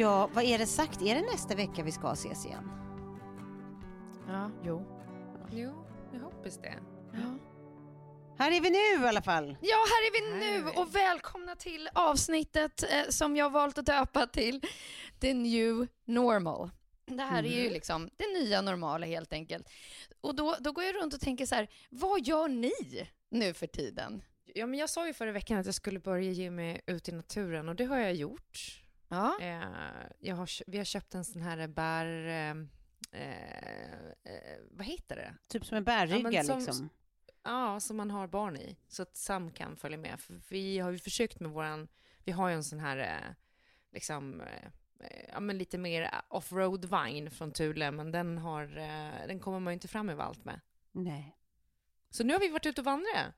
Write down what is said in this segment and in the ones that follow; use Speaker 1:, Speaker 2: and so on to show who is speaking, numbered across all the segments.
Speaker 1: Ja,
Speaker 2: vad är det sagt? Är det nästa vecka vi ska ses igen?
Speaker 1: Ja, jo. Jo, jag hoppas det.
Speaker 3: Ja.
Speaker 2: Här är vi nu i alla fall.
Speaker 3: Ja, här är vi
Speaker 1: Här
Speaker 3: nu
Speaker 1: är vi.
Speaker 3: och välkomna till avsnittet eh, som jag valt att döpa till The New Normal. Det här är ju
Speaker 1: Mm.
Speaker 3: liksom det nya normala helt enkelt. Och då, då går jag runt och tänker så här, vad gör ni nu för tiden?
Speaker 1: Ja, men jag sa ju förra veckan att jag skulle börja ge mig ut i naturen och det har jag gjort.
Speaker 3: Ja,
Speaker 1: Eh, har, vi har köpt en sån här bär... Eh, eh, eh, vad heter det?
Speaker 2: Typ som en bärrygga
Speaker 1: Ja, som-
Speaker 2: liksom.
Speaker 1: Ja, som man har barn i. Så att Sam kan följa med. För vi har ju försökt med våran... Vi har ju en sån här, liksom... Ja, men lite mer offroad vagn från Thule, men den, har, den kommer man ju inte fram överallt med.
Speaker 2: Nej.
Speaker 1: Så nu har vi varit ute och vandrat.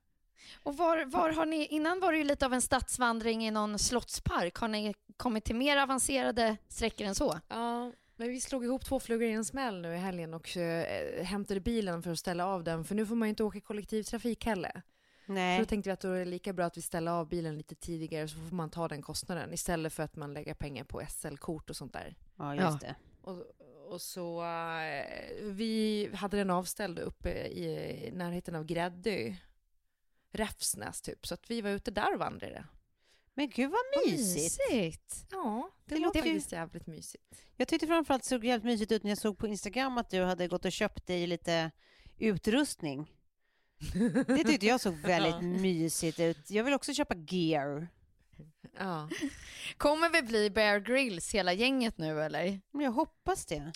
Speaker 3: Och var, var har ni, innan var det ju lite av en stadsvandring i någon slottspark. Har ni kommit till mer avancerade sträckor än så?
Speaker 1: Ja, men vi slog ihop två flugor i en smäll nu i helgen och eh, hämtade bilen för att ställa av den, för nu får man ju inte åka kollektivtrafik heller. Så
Speaker 2: Nej.
Speaker 1: då tänkte vi att då är det lika bra att vi ställer av bilen lite tidigare så får man ta den kostnaden istället för att man lägger pengar på SL-kort och sånt där.
Speaker 2: Ja, just det.
Speaker 1: Och, och så eh, vi hade den avställd uppe i närheten av Gräddö. Räfsnäs typ, så att vi var ute där och vandrade.
Speaker 2: Men gud vad mysigt.
Speaker 3: Mysigt.
Speaker 1: Ja, det,
Speaker 2: Det
Speaker 1: låter
Speaker 2: ju-
Speaker 1: faktiskt jävligt mysigt.
Speaker 2: Jag tyckte framförallt det såg jävligt mysigt ut när jag såg på Instagram att du hade gått och köpt dig lite utrustning. Det tyckte jag såg väldigt
Speaker 1: Ja.
Speaker 2: mysigt ut. Jag vill också köpa gear.
Speaker 1: Ja.
Speaker 3: Kommer vi bli Bear Grylls hela gänget nu eller?
Speaker 2: Jag hoppas det. Jag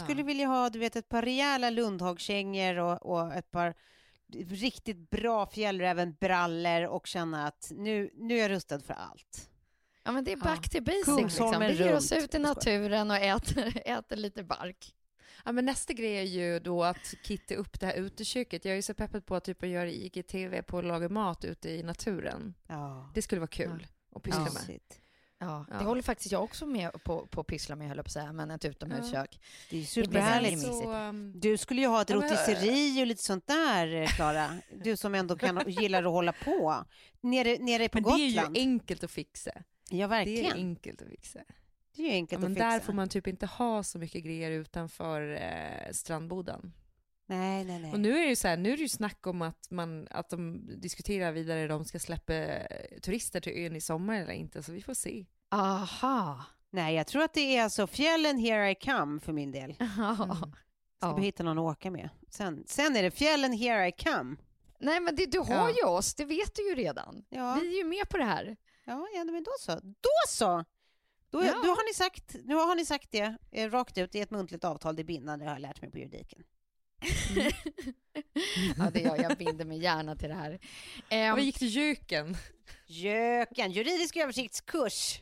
Speaker 1: Ja.
Speaker 2: skulle vilja ha du vet, ett par rejäla Lundhagskängor och, och ett par riktigt bra fjällrävenbrallor och känna att nu, nu är jag rustad för allt.
Speaker 3: Ja men det är
Speaker 1: Ja.
Speaker 3: back to basics liksom. Vi ger oss ut i naturen och äter, äter lite bark.
Speaker 1: Ja, men nästa grej är ju då att kitta upp det här uteköket. Jag är ju så peppad på att typ att göra IGTV på att laga mat ute i naturen.
Speaker 2: Ja.
Speaker 1: Det skulle vara kul att pyssla med.
Speaker 3: Ja,
Speaker 1: Ja.
Speaker 3: Det håller faktiskt jag också med på, på att pyssla med höll jag på att säga, men ett utomhuskök.
Speaker 2: Det är ju superhärligt.
Speaker 1: Så, um,
Speaker 2: Du skulle ju ha ett
Speaker 1: Ja, men-
Speaker 2: rotisseri och lite sånt där, eh, Klara. Du som ändå kan, gillar att hålla på. Nere, nere på
Speaker 1: men det är
Speaker 2: Gotland.
Speaker 1: ju enkelt att fixa.
Speaker 2: ja,
Speaker 1: Det är
Speaker 2: verkligen.
Speaker 1: enkelt att fixa.
Speaker 2: Det är ju
Speaker 1: Ja,
Speaker 2: enkelt
Speaker 1: men
Speaker 2: att fixa.
Speaker 1: där får man typ inte ha så mycket grejer utanför eh, strandboden.
Speaker 2: Nej, nej, nej.
Speaker 1: Och nu är det ju så här, nu är det ju snack om att, man, att de diskuterar vidare de ska släppa eh, turister till ön i sommar eller inte, så vi får se.
Speaker 3: Aha.
Speaker 2: Nej, jag tror att det är alltså fjällen here I come för min del.
Speaker 3: Ja.
Speaker 2: Ska
Speaker 3: Ja.
Speaker 2: vi hitta någon att åka med. Sen, sen är det fjällen here I come.
Speaker 3: Nej men det, du har
Speaker 1: Ja.
Speaker 3: ju oss, det vet du ju redan.
Speaker 2: Ja,
Speaker 3: Vi är ju med på det här.
Speaker 2: ja, ja men då så. Då så! Då,
Speaker 3: Ja.
Speaker 2: då har ni sagt, nu har ni sagt det eh, rakt ut i ett muntligt avtal, det är bindande, det har jag lärt mig på juridiken.
Speaker 3: Ja, det gör jag. binder mig gärna till det här. Ehm,
Speaker 1: Vad gick till göken?
Speaker 2: Jöken, juridisk översiktskurs.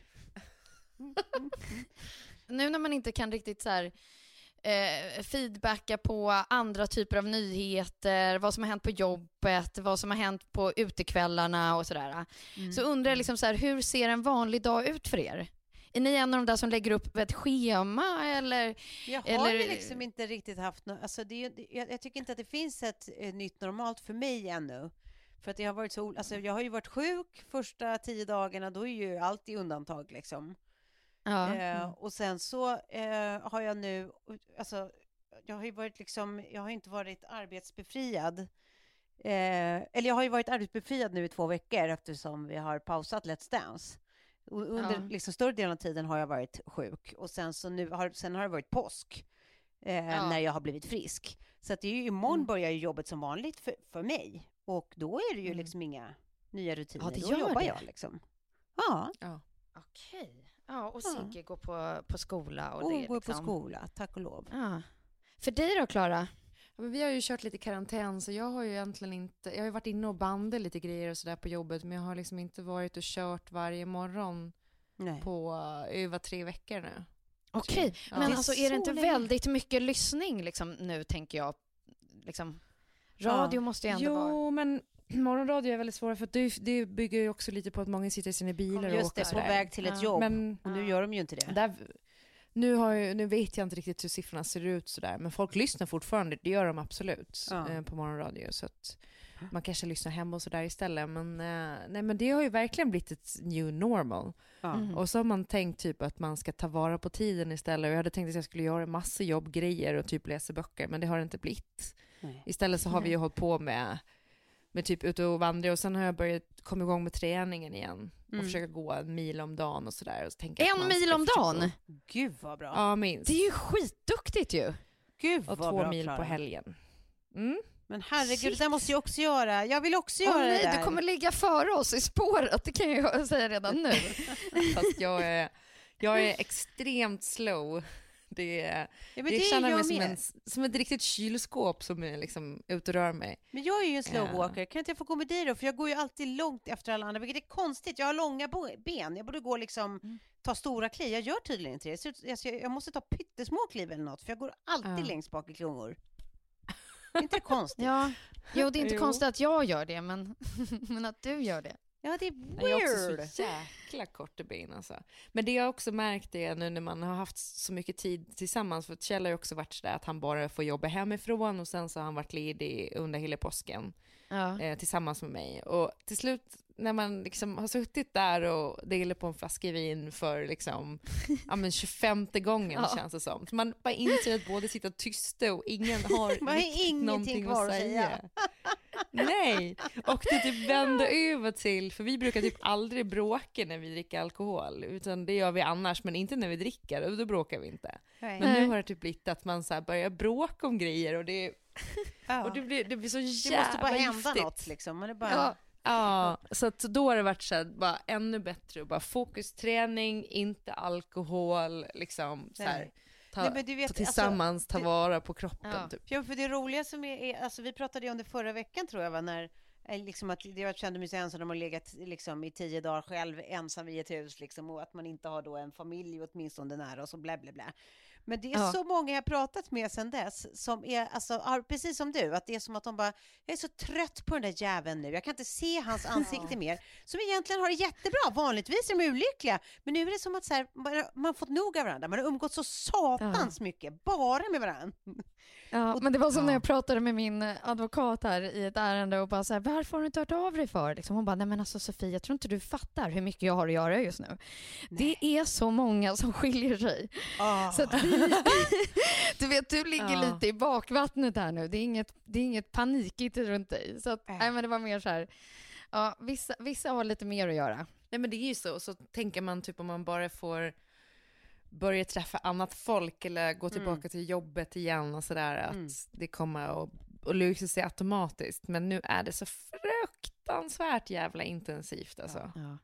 Speaker 3: nu när man inte kan riktigt så här, eh, feedbacka på andra typer av nyheter, vad som har hänt på jobbet, vad som har hänt på utekvällarna och sådär. Så undrar jag liksom så här, hur ser en vanlig dag ut för er? Är ni en av de där som lägger upp ett schema eller?
Speaker 2: Jag har
Speaker 3: Eller-
Speaker 2: ju liksom inte riktigt haft något, alltså det är, jag, jag tycker inte att det finns ett eh, nytt normalt för mig ännu. För att det har varit så, alltså jag har ju varit sjuk första tio dagarna, då är ju allt i undantag liksom.
Speaker 3: Ja.
Speaker 2: Eh, och sen så eh, har jag nu, alltså jag har ju varit liksom, jag har inte varit arbetsbefriad. Eh, eller jag har ju varit arbetsbefriad nu i två veckor eftersom vi har pausat Let's Dance. Under
Speaker 3: Ja.
Speaker 2: liksom större delen av tiden har jag varit sjuk och sen så nu har, sen har det varit påsk eh,
Speaker 3: Ja.
Speaker 2: när jag har blivit frisk. Så att det är ju, imorgon
Speaker 3: Mm.
Speaker 2: börjar ju jobbet som vanligt för, för mig och då är det ju
Speaker 1: Mm.
Speaker 2: liksom inga nya rutiner.
Speaker 3: det
Speaker 2: då jobbar
Speaker 3: det.
Speaker 2: jag liksom. Ja,
Speaker 1: Ja.
Speaker 3: Okej. Ja, och
Speaker 2: Ja.
Speaker 3: Sigge går på, på skola. Och
Speaker 2: och
Speaker 3: det,
Speaker 2: går på
Speaker 3: liksom.
Speaker 2: skola, tack och lov.
Speaker 3: Ja. För dig då, Klara?
Speaker 1: Ja, men vi har ju kört lite karantän så jag har ju egentligen inte, jag har ju varit inne och bandat lite grejer och sådär på jobbet men jag har liksom inte varit och kört varje morgon
Speaker 2: Nej.
Speaker 1: på uh, över tre veckor nu.
Speaker 3: Okej,
Speaker 1: Ja.
Speaker 3: men
Speaker 2: är
Speaker 3: alltså är det inte
Speaker 2: länge.
Speaker 3: väldigt mycket lyssning liksom, nu, tänker jag? Liksom, radio
Speaker 2: Ja.
Speaker 3: måste ju ändå
Speaker 1: Jo,
Speaker 3: vara...
Speaker 1: men morgonradio är väldigt svårt för det, det bygger ju också lite på att många sitter i sina bilar och
Speaker 2: Just
Speaker 1: åker
Speaker 2: det, på väg till ett
Speaker 3: Ja.
Speaker 2: jobb.
Speaker 1: Men
Speaker 2: och nu gör de ju inte det.
Speaker 1: där, nu, har jag, nu vet jag inte riktigt hur siffrorna ser ut sådär, men folk lyssnar fortfarande, det gör de absolut
Speaker 2: Ja.
Speaker 1: eh, på morgonradio. Så att man kanske lyssnar hemma och sådär istället. Men, eh, nej, men det har ju verkligen blivit ett new normal.
Speaker 2: Ja.
Speaker 3: Mm.
Speaker 1: Och så har man tänkt typ att man ska ta vara på tiden istället. Och jag hade tänkt att jag skulle göra massa jobbgrejer och typ läsa böcker, men det har det inte blivit.
Speaker 2: Nej.
Speaker 1: Istället så har vi ju hållit på med, med typ ute och vandra och sen har jag börjat komma igång med träningen igen. Och
Speaker 2: Mm.
Speaker 1: försöka gå en mil om dagen och sådär. Och att
Speaker 3: En mil om
Speaker 1: försöka-
Speaker 3: dagen?
Speaker 2: Gud vad bra.
Speaker 1: Ja, minst.
Speaker 3: Det är ju skitduktigt ju!
Speaker 2: Gud
Speaker 1: och
Speaker 2: vad
Speaker 1: två
Speaker 2: bra,
Speaker 1: mil
Speaker 2: Klara.
Speaker 1: på helgen. Mm.
Speaker 2: Men herregud,
Speaker 3: Shit.
Speaker 2: det måste jag också göra. Jag vill också göra
Speaker 3: nej,
Speaker 2: det där.
Speaker 3: du kommer ligga före oss i spåret, det kan jag säga redan nu.
Speaker 1: Fast jag är, jag är extremt slow. Det, är-
Speaker 2: ja,
Speaker 1: det
Speaker 2: det är
Speaker 1: känner
Speaker 2: jag
Speaker 1: mig som, en, som ett riktigt kylskåp som är liksom ute och rör mig.
Speaker 2: Men jag är ju en
Speaker 1: Ja.
Speaker 2: slowwalker. Kan inte jag få gå med dig då? För jag går ju alltid långt efter alla andra, vilket är konstigt. Jag har långa ben. Jag borde gå liksom,
Speaker 3: Mm.
Speaker 2: ta stora kliv. Jag gör tydligen inte det. Så, alltså, jag, jag måste ta pyttesmå kliv eller något, för jag går alltid
Speaker 1: Ja.
Speaker 2: längst bak i klungor. Inte det konstigt?
Speaker 3: Ja, jo det är inte
Speaker 1: Jo.
Speaker 3: konstigt att jag gör det, men, men att du gör det.
Speaker 2: Ja, det är
Speaker 1: Jag är
Speaker 2: weird.
Speaker 1: också så jäkla korta ben alltså. Men det jag också märkt är nu när man har haft så mycket tid tillsammans, för Kjell har ju också varit sådär att han bara får jobba hemifrån och sen så har han varit ledig under hela påsken
Speaker 3: Ja.
Speaker 1: eh, tillsammans med mig. Och till slut när man liksom har suttit där och delat på en flaska vin för liksom, ja men 25 gången
Speaker 3: Ja.
Speaker 1: känns det som. Så man bara inser att båda sitter tysta och ingen har
Speaker 2: Man har
Speaker 1: någonting
Speaker 2: kvar
Speaker 1: att
Speaker 2: att
Speaker 1: säga. Nej, och det typ vänder över till, för vi brukar typ aldrig bråka när vi dricker alkohol, utan det gör vi annars, men inte när vi dricker, och då bråkar vi inte.
Speaker 2: Nej.
Speaker 1: Men nu har det typ blivit att man så här börjar bråka om grejer och det,
Speaker 2: Ja.
Speaker 1: och det, blir, det blir så
Speaker 2: det
Speaker 1: jävla
Speaker 2: måste bara hända
Speaker 1: giftigt.
Speaker 2: något liksom. Man är bara...
Speaker 3: Ja.
Speaker 1: Ja, så att då har det varit så här, bara ännu bättre och bara fokusträning, inte alkohol, liksom så här, ta,
Speaker 2: Nej, men du vet,
Speaker 1: ta tillsammans, ta
Speaker 2: det-
Speaker 1: vara på kroppen
Speaker 3: Ja.
Speaker 1: typ.
Speaker 2: Ja, för det roliga som är, är alltså vi pratade ju om det förra veckan tror jag, va, när eh, liksom att jag kände mig så ensam man legat liksom, i tio dagar själv ensam i ett hus liksom, och att man inte har då en familj åtminstone nära och så bla bla bla. Men det är
Speaker 3: Ja.
Speaker 2: så många jag pratat med sedan dess som är, alltså, precis som du, att det är som att de bara, jag är så trött på den där jäveln nu, jag kan inte se hans ansikte mer. Som egentligen har det jättebra, vanligtvis är de olyckliga, men nu är det som att så här, man, har fått nog av varandra, man har umgått så satans mycket, bara med varandra.
Speaker 3: Ja, men det var som när jag pratade med min advokat här i ett ärende och bara så här, varför har du inte hört av dig för? Liksom hon bara, nej men alltså Sofie, jag tror inte du fattar hur mycket jag har att göra just nu. Det är så många som skiljer sig.
Speaker 2: Ah.
Speaker 3: Så vi, du vet, du ligger
Speaker 1: Ja.
Speaker 3: lite i bakvattnet här nu. Det är inget, det är inget panikigt runt dig. Så att,
Speaker 2: Äh.
Speaker 3: nej, men det var mer så här, ja, vissa, vissa har lite mer att göra.
Speaker 1: Nej men det är ju så, så tänker man typ om man bara får börja träffa annat folk eller gå tillbaka till jobbet igen och sådär, att
Speaker 2: Mm.
Speaker 1: det kommer att, att lösa sig automatiskt. Men nu är det så fruktansvärt jävla intensivt alltså.
Speaker 3: Ja.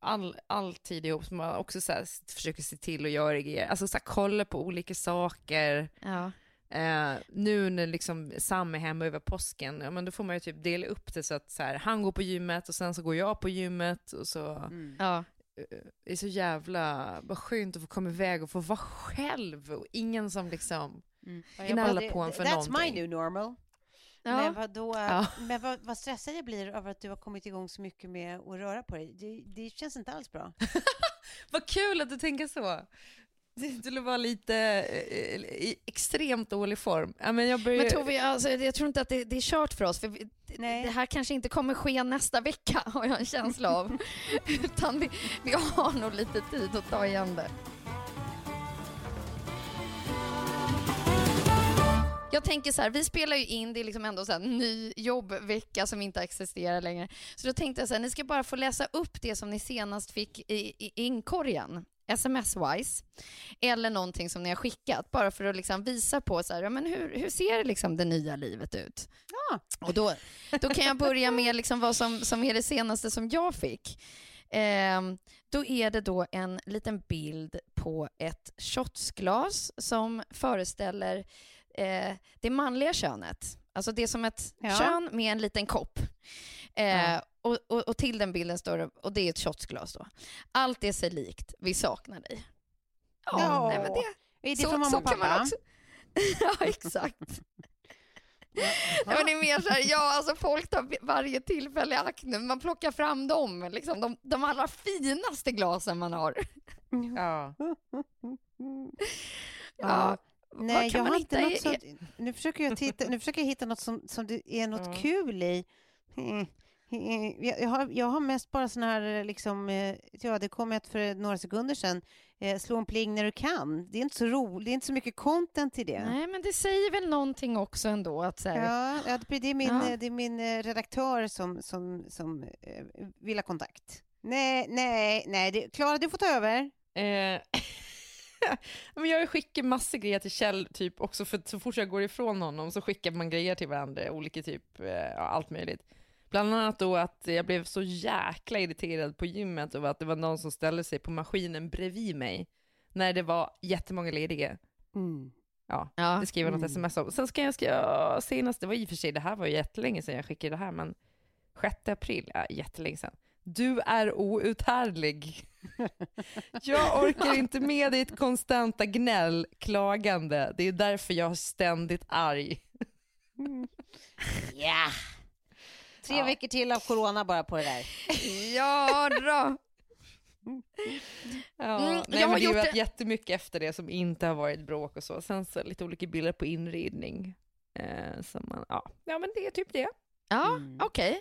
Speaker 1: all, all tid ihop, så man också så här, försöker se till att göra grejer, alltså så här, kolla på olika saker.
Speaker 3: Ja.
Speaker 1: Eh, nu när liksom Sam är hemma över påsken, ja, men då får man ju typ dela upp det så att så här, han går på gymmet och sen så går jag på gymmet och så.
Speaker 2: Mm.
Speaker 3: Ja.
Speaker 1: Eh, Det är så jävla vad skönt att få komma iväg och få vara själv och ingen som liksom
Speaker 2: Mm.
Speaker 1: gnäller
Speaker 2: Det-
Speaker 1: på en för
Speaker 2: That's
Speaker 1: någonting.
Speaker 2: my new normal.
Speaker 3: Ja.
Speaker 2: Men, vad, då,
Speaker 1: Ja.
Speaker 2: men vad, vad stressad jag blir över att du har kommit igång så mycket med att röra på dig. Det, det känns inte alls bra.
Speaker 1: Vad kul att du tänker så. Du skulle vara lite eh, i extremt dålig form. Ja, men jag börjar...
Speaker 3: Men Tove, alltså, jag tror inte att det, det är kört för oss. För vi, det-
Speaker 2: Nej.
Speaker 3: det här kanske inte kommer ske nästa vecka, har jag en känsla av. Utan vi, vi har nog lite tid att ta igen det. Jag tänker så här, vi spelar ju in, det är liksom ändå så här, ny jobbvecka som inte existerar längre. Så då tänkte jag så här, ni ska bara få läsa upp det som ni senast fick i, i inkorgen, sms-wise, eller någonting som ni har skickat, bara för att liksom visa på så här, ja, men hur, hur ser liksom det nya livet ut?
Speaker 2: Ja.
Speaker 3: Och då, då kan jag börja med liksom vad som, som är det senaste som jag fick. Ehm, då är det då en liten bild på ett shotsglas som föreställer eh, det manliga könet. Alltså det är som ett
Speaker 2: Ja.
Speaker 3: kön med en liten kopp. Eh,
Speaker 1: Ja.
Speaker 3: Och, och, och till den bilden står det, och det är ett shotsglas då. Allt är sig likt, vi saknar dig. Ja,
Speaker 2: Ja.
Speaker 3: nej, men det,
Speaker 2: Är det
Speaker 3: så,
Speaker 2: från mamma
Speaker 3: så
Speaker 2: och
Speaker 3: kan man
Speaker 2: pappa?
Speaker 3: också... ja, exakt. Nej, men det är mer så här, ja alltså folk tar varje tillfälle i akt nu, man plockar fram dem, liksom, de, de allra finaste glasen man har.
Speaker 1: Ja.
Speaker 3: Ja,
Speaker 2: Nej, jag har inte något
Speaker 3: i-
Speaker 2: sånt. Nu försöker jag, titta, nu försöker jag hitta något som, som det är något
Speaker 1: Ja.
Speaker 2: kul i. Mm. Mm. Jag, jag, har, jag har mest bara såna här, liksom, eh, ja det kom ett för några sekunder sedan, eh, slå en pling när du kan. Det är inte så roligt, det är inte så mycket content i det.
Speaker 3: Nej, men det säger väl någonting också ändå att så här,
Speaker 2: Ja, det är min,
Speaker 3: Ja.
Speaker 2: eh, det är min eh, redaktör som, som, som eh, vill ha kontakt. Nej, nej, nej. Det, Klara, du får ta över.
Speaker 1: Eh, men jag skickar massor grejer till Kjell, typ också för så fort jag går ifrån honom så skickar man grejer till varandra, olika typ, eh, ja, allt möjligt. Bland annat då att jag blev så jäkla irriterad på gymmet över att det var någon som ställde sig på maskinen bredvid mig när det var jättemånga lediga. Ja,
Speaker 3: ja.
Speaker 1: det skrev jag något
Speaker 2: Mm.
Speaker 1: sms om. Sen ska jag skriva, senast, det var i och för sig, det här var ju jättelänge sedan jag skickade det här, men 6 april, ja, jättelänge sedan. Du är outhärdlig. Jag orkar inte med ditt konstanta gnäll, klagande. Det är därför jag är ständigt arg.
Speaker 2: Ja! Tre
Speaker 1: Ja.
Speaker 2: veckor till av corona bara på det där.
Speaker 3: ja då.
Speaker 1: Ja,
Speaker 3: Mm,
Speaker 1: nej,
Speaker 3: jag har
Speaker 1: det
Speaker 3: gjort det-
Speaker 1: jättemycket efter det som inte har varit bråk och så. Sen så lite olika bilder på inredning. Eh, som man, ja. ja, men det är typ det.
Speaker 3: Ja,
Speaker 2: Mm.
Speaker 3: okej.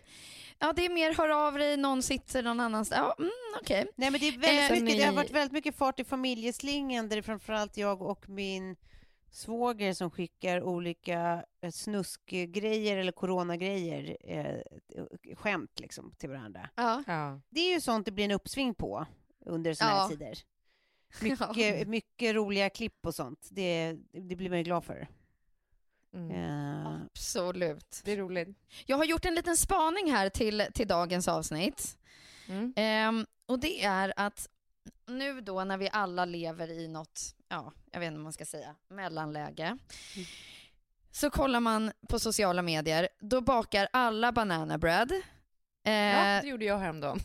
Speaker 3: Ja, det är mer hör av dig, någon sitter någon annanstans. Ja, mm, okej.
Speaker 2: Nej, men det, är väldigt
Speaker 3: Eh,
Speaker 2: mycket, det har
Speaker 1: ni-
Speaker 2: varit väldigt mycket fart i familjeslingan där det är framförallt jag och min svåger som skickar olika eh, snuskgrejer eller coronagrejer, eh, skämt liksom till varandra.
Speaker 3: Ja.
Speaker 1: Ja.
Speaker 2: Det är ju sånt det blir en uppsving på under såna här tider. Mycket, mycket roliga klipp och sånt. Det, det blir man ju glad för.
Speaker 1: Mm.
Speaker 2: Eh,
Speaker 3: Absolut.
Speaker 1: Det är roligt.
Speaker 3: Jag har gjort en liten spaning här till, till dagens avsnitt.
Speaker 1: Mm.
Speaker 3: Ehm, och det är att nu då när vi alla lever i något, ja, jag vet inte vad man ska säga, mellanläge. Så kollar man på sociala medier, då bakar alla banana bread.
Speaker 1: Ja,
Speaker 3: Eh,
Speaker 1: det gjorde jag häromdagen.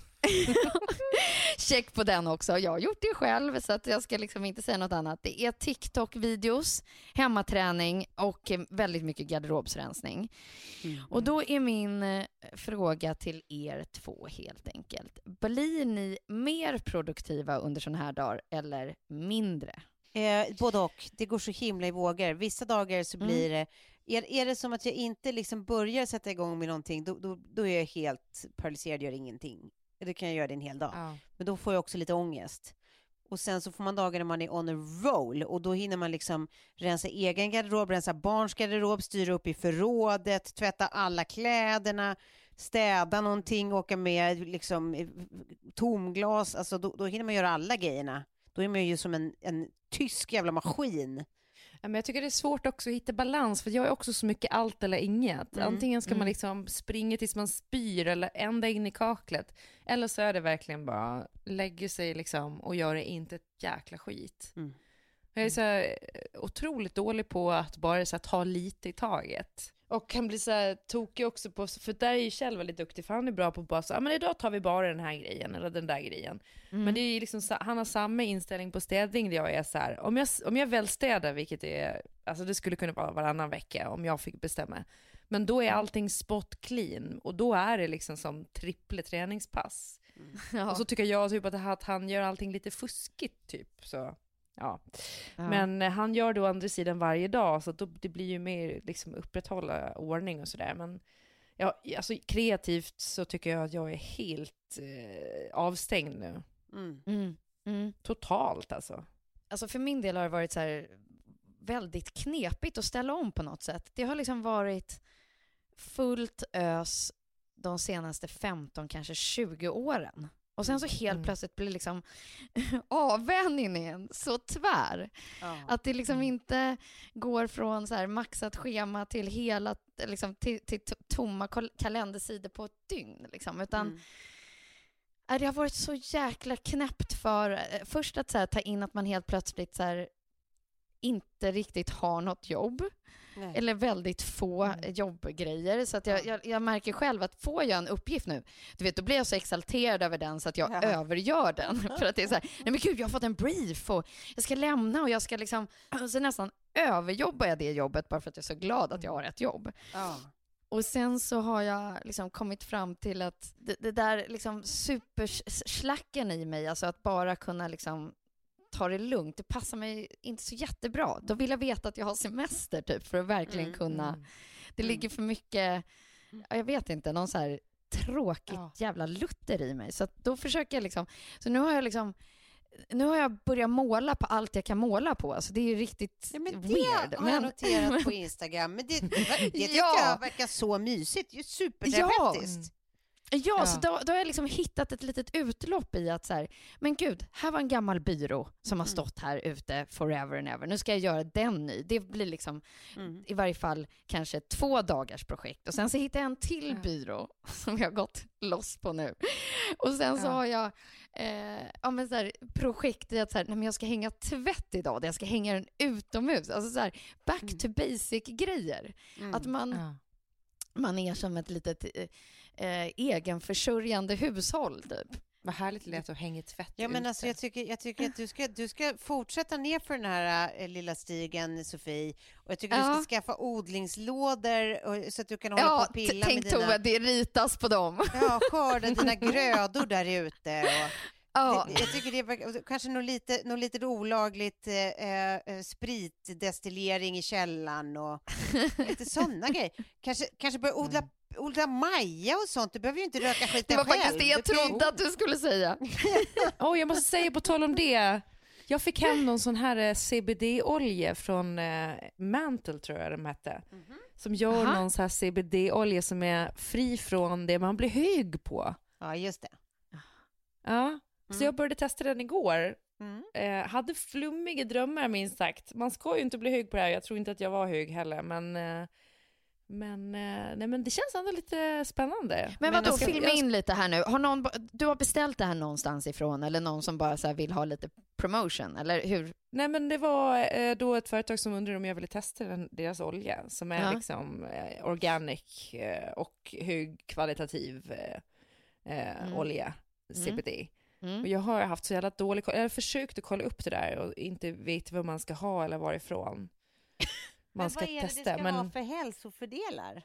Speaker 3: Check på den också. Jag har gjort det själv så att jag ska liksom inte säga något annat. Det är TikTok-videos, hemmaträning och väldigt mycket garderobsrensning. Och då är min eh, fråga till er två helt enkelt. Blir ni mer produktiva under sådana här dagar eller mindre?
Speaker 2: Eh, både och. Det går så himla i vågor. Vissa dagar så
Speaker 3: Mm.
Speaker 2: blir det... Är, är det som att jag inte liksom börjar sätta igång med någonting, då, då, då är jag helt paralyserad gör ingenting. Då kan jag göra det en hel dag.
Speaker 1: Ja.
Speaker 2: Men då får jag också lite ångest. Och sen så får man dagar när man är on a roll och då hinner man liksom rensa egen garderob, rensa barns garderob, styra upp i förrådet, tvätta alla kläderna, städa någonting, åka med liksom eh, tomglas, alltså då, då hinner man göra alla grejerna. Då är man ju som en, en tysk jävla maskin.
Speaker 1: Ja, men jag tycker det är svårt också att hitta balans, för jag är också så mycket allt eller inget.
Speaker 2: Mm,
Speaker 1: Antingen ska man
Speaker 2: mm.
Speaker 1: liksom springa tills man spyr eller ända in i kaklet, eller så är det verkligen bara lägger sig liksom och gör det inte ett jäkla skit.
Speaker 2: Mm.
Speaker 1: Jag är så eh, otroligt dålig på att bara så här, ta lite i taget. Och kan bli så här tokig också på, för där är ju Kjell väldigt duktig, för han är bra på att bara säga, men idag tar vi bara den här grejen eller den där grejen. Men det är ju liksom, så- han har samma inställning på städning där jag är så här, om jag, om jag väl städar, vilket är, alltså det skulle kunna vara varannan vecka om jag fick bestämma. Men då är allting spot clean och då är det liksom som triple träningspass.
Speaker 3: Ja.
Speaker 1: Och så tycker jag typ att, här- att han gör allting lite fuskigt typ. Så, ja.
Speaker 3: Ja.
Speaker 1: Men eh, han gör det å andra sidan varje dag så då, det blir ju mer liksom upprätthålla ordning och sådär. Men ja, alltså, kreativt så tycker jag att jag är helt eh, avstängd nu.
Speaker 2: Mm.
Speaker 3: Mm. Mm.
Speaker 1: Totalt alltså.
Speaker 3: Alltså för min del har det varit så här väldigt knepigt att ställa om på något sätt. Det har liksom varit fullt ös de senaste 15, kanske 20 åren. Och sen så helt
Speaker 1: Mm.
Speaker 3: plötsligt blir liksom avvänjningen så tvär.
Speaker 2: Ja.
Speaker 3: Att det liksom inte går från så här maxat schema till hela, liksom till, till to- tomma kal- kalendersidor på ett dygn. Liksom. Utan
Speaker 2: Mm.
Speaker 3: Nej, Det har varit så jäkla knäppt för eh, först att här, ta in att man helt plötsligt så här, inte riktigt har något jobb
Speaker 2: Nej.
Speaker 3: eller väldigt få
Speaker 1: Mm.
Speaker 3: jobbgrejer. Så att jag, jag, jag märker själv att får jag en uppgift nu, du vet, då blir jag så exalterad över den så att jag
Speaker 2: Ja.
Speaker 3: övergör den. För att det är så här, nej men gud, jag har fått en brief och jag ska lämna och jag ska liksom, och så nästan överjobbar jag det jobbet bara för att jag är så glad att jag har ett jobb.
Speaker 2: Ja.
Speaker 3: Och sen så har jag liksom kommit fram till att det, det där liksom superslacken i mig, alltså att bara kunna liksom ta det lugnt, det passar mig inte så jättebra. Då vill jag veta att jag har semester typ för att verkligen
Speaker 2: Mm,
Speaker 3: kunna.
Speaker 1: Mm.
Speaker 3: Det
Speaker 2: mm.
Speaker 3: ligger för mycket, ja, jag vet inte, någon så här tråkigt
Speaker 1: Ja.
Speaker 3: jävla lutter i mig. Så då försöker jag liksom, så nu har jag liksom nu har jag börjat måla på allt jag kan måla på. Alltså det är ju riktigt
Speaker 2: Ja, men det
Speaker 3: weird.
Speaker 2: har jag noterat på Instagram. Men det, det tycker
Speaker 3: Ja.
Speaker 2: jag verkar så mysigt. Ju Superterapeutiskt.
Speaker 3: Ja, så
Speaker 1: Ja.
Speaker 3: då, då har jag liksom hittat ett litet utlopp i att så här, men gud, här var en gammal byrå som har
Speaker 2: Mm.
Speaker 3: stått här ute forever and ever. Nu ska jag göra den ny. Det blir liksom
Speaker 2: Mm.
Speaker 3: i varje fall kanske två dagars projekt. Och sen så hittar jag en till
Speaker 1: Ja.
Speaker 3: byrå som jag har gått loss på nu. Och sen så
Speaker 1: Ja.
Speaker 3: har jag eh, ja, men så här, projekt i att så här, nej, men jag ska hänga tvätt idag, jag ska hänga den utomhus. Alltså så här, back
Speaker 1: Mm.
Speaker 3: to basic-grejer.
Speaker 2: Mm.
Speaker 3: Att man
Speaker 1: Ja.
Speaker 3: man är som ett litet eh, eh, egenförsörjande hushåll typ.
Speaker 1: Vad härligt det lät att hänga tvätt
Speaker 2: Ja, men
Speaker 1: ute.
Speaker 2: alltså, jag, tycker, jag tycker att du ska, du ska fortsätta ner för den här äh, lilla stigen, Sofie. Och jag tycker du
Speaker 3: Ja.
Speaker 2: ska skaffa odlingslådor och, så att du kan hålla på
Speaker 3: Ja,
Speaker 2: och
Speaker 3: t-
Speaker 2: pilla
Speaker 3: tänk
Speaker 2: med dina...
Speaker 3: Tove, det ritas på dem.
Speaker 2: Ja, skörda dina grödor där ute. Och,
Speaker 3: Ja,
Speaker 2: det, jag tycker det är kanske nog lite, nog lite olagligt eh, eh, spritdestillering i källaren och lite sådana grejer. Kanske, kanske börja odla, odla maja och sånt. Du behöver ju inte röka skiten
Speaker 3: det var
Speaker 2: själv.
Speaker 3: faktiskt det jag trodde att du skulle säga.
Speaker 1: Åh, jag måste säga på tal om det. Jag fick hem någon sån här eh, CBD-olja från eh, Mantle, tror jag de hette. Som gör
Speaker 3: Aha.
Speaker 1: någon sån här CBD-olja som är fri från det man blir hög på.
Speaker 2: Ja, just det.
Speaker 1: Ja, så
Speaker 2: Mm.
Speaker 1: jag började testa den igår.
Speaker 2: Mm.
Speaker 1: Eh, hade flummiga drömmar minst sagt. Man ska ju inte bli hög på det här, jag tror inte att jag var hög heller, men eh, men, eh, nej, men det känns ändå lite spännande.
Speaker 3: Men vadå,
Speaker 1: ska-
Speaker 3: filma in lite här nu. Har någon, du har beställt det här någonstans ifrån eller någon som bara så vill ha lite promotion, eller hur?
Speaker 1: Nej men det var eh, då ett företag som undrade om jag ville testa deras olja som är
Speaker 3: Ja.
Speaker 1: liksom eh, organic och högkvalitativ
Speaker 3: Mm.
Speaker 1: olja,
Speaker 3: Mm.
Speaker 1: CBD.
Speaker 3: Mm.
Speaker 1: Och jag har haft så jävla dålig koll, jag har försökt att kolla upp det där och inte vet vad man ska ha eller varifrån man
Speaker 2: Men
Speaker 1: ska
Speaker 2: vad är det
Speaker 1: testa.
Speaker 2: det ska
Speaker 1: men
Speaker 2: ha för hälsofördelar?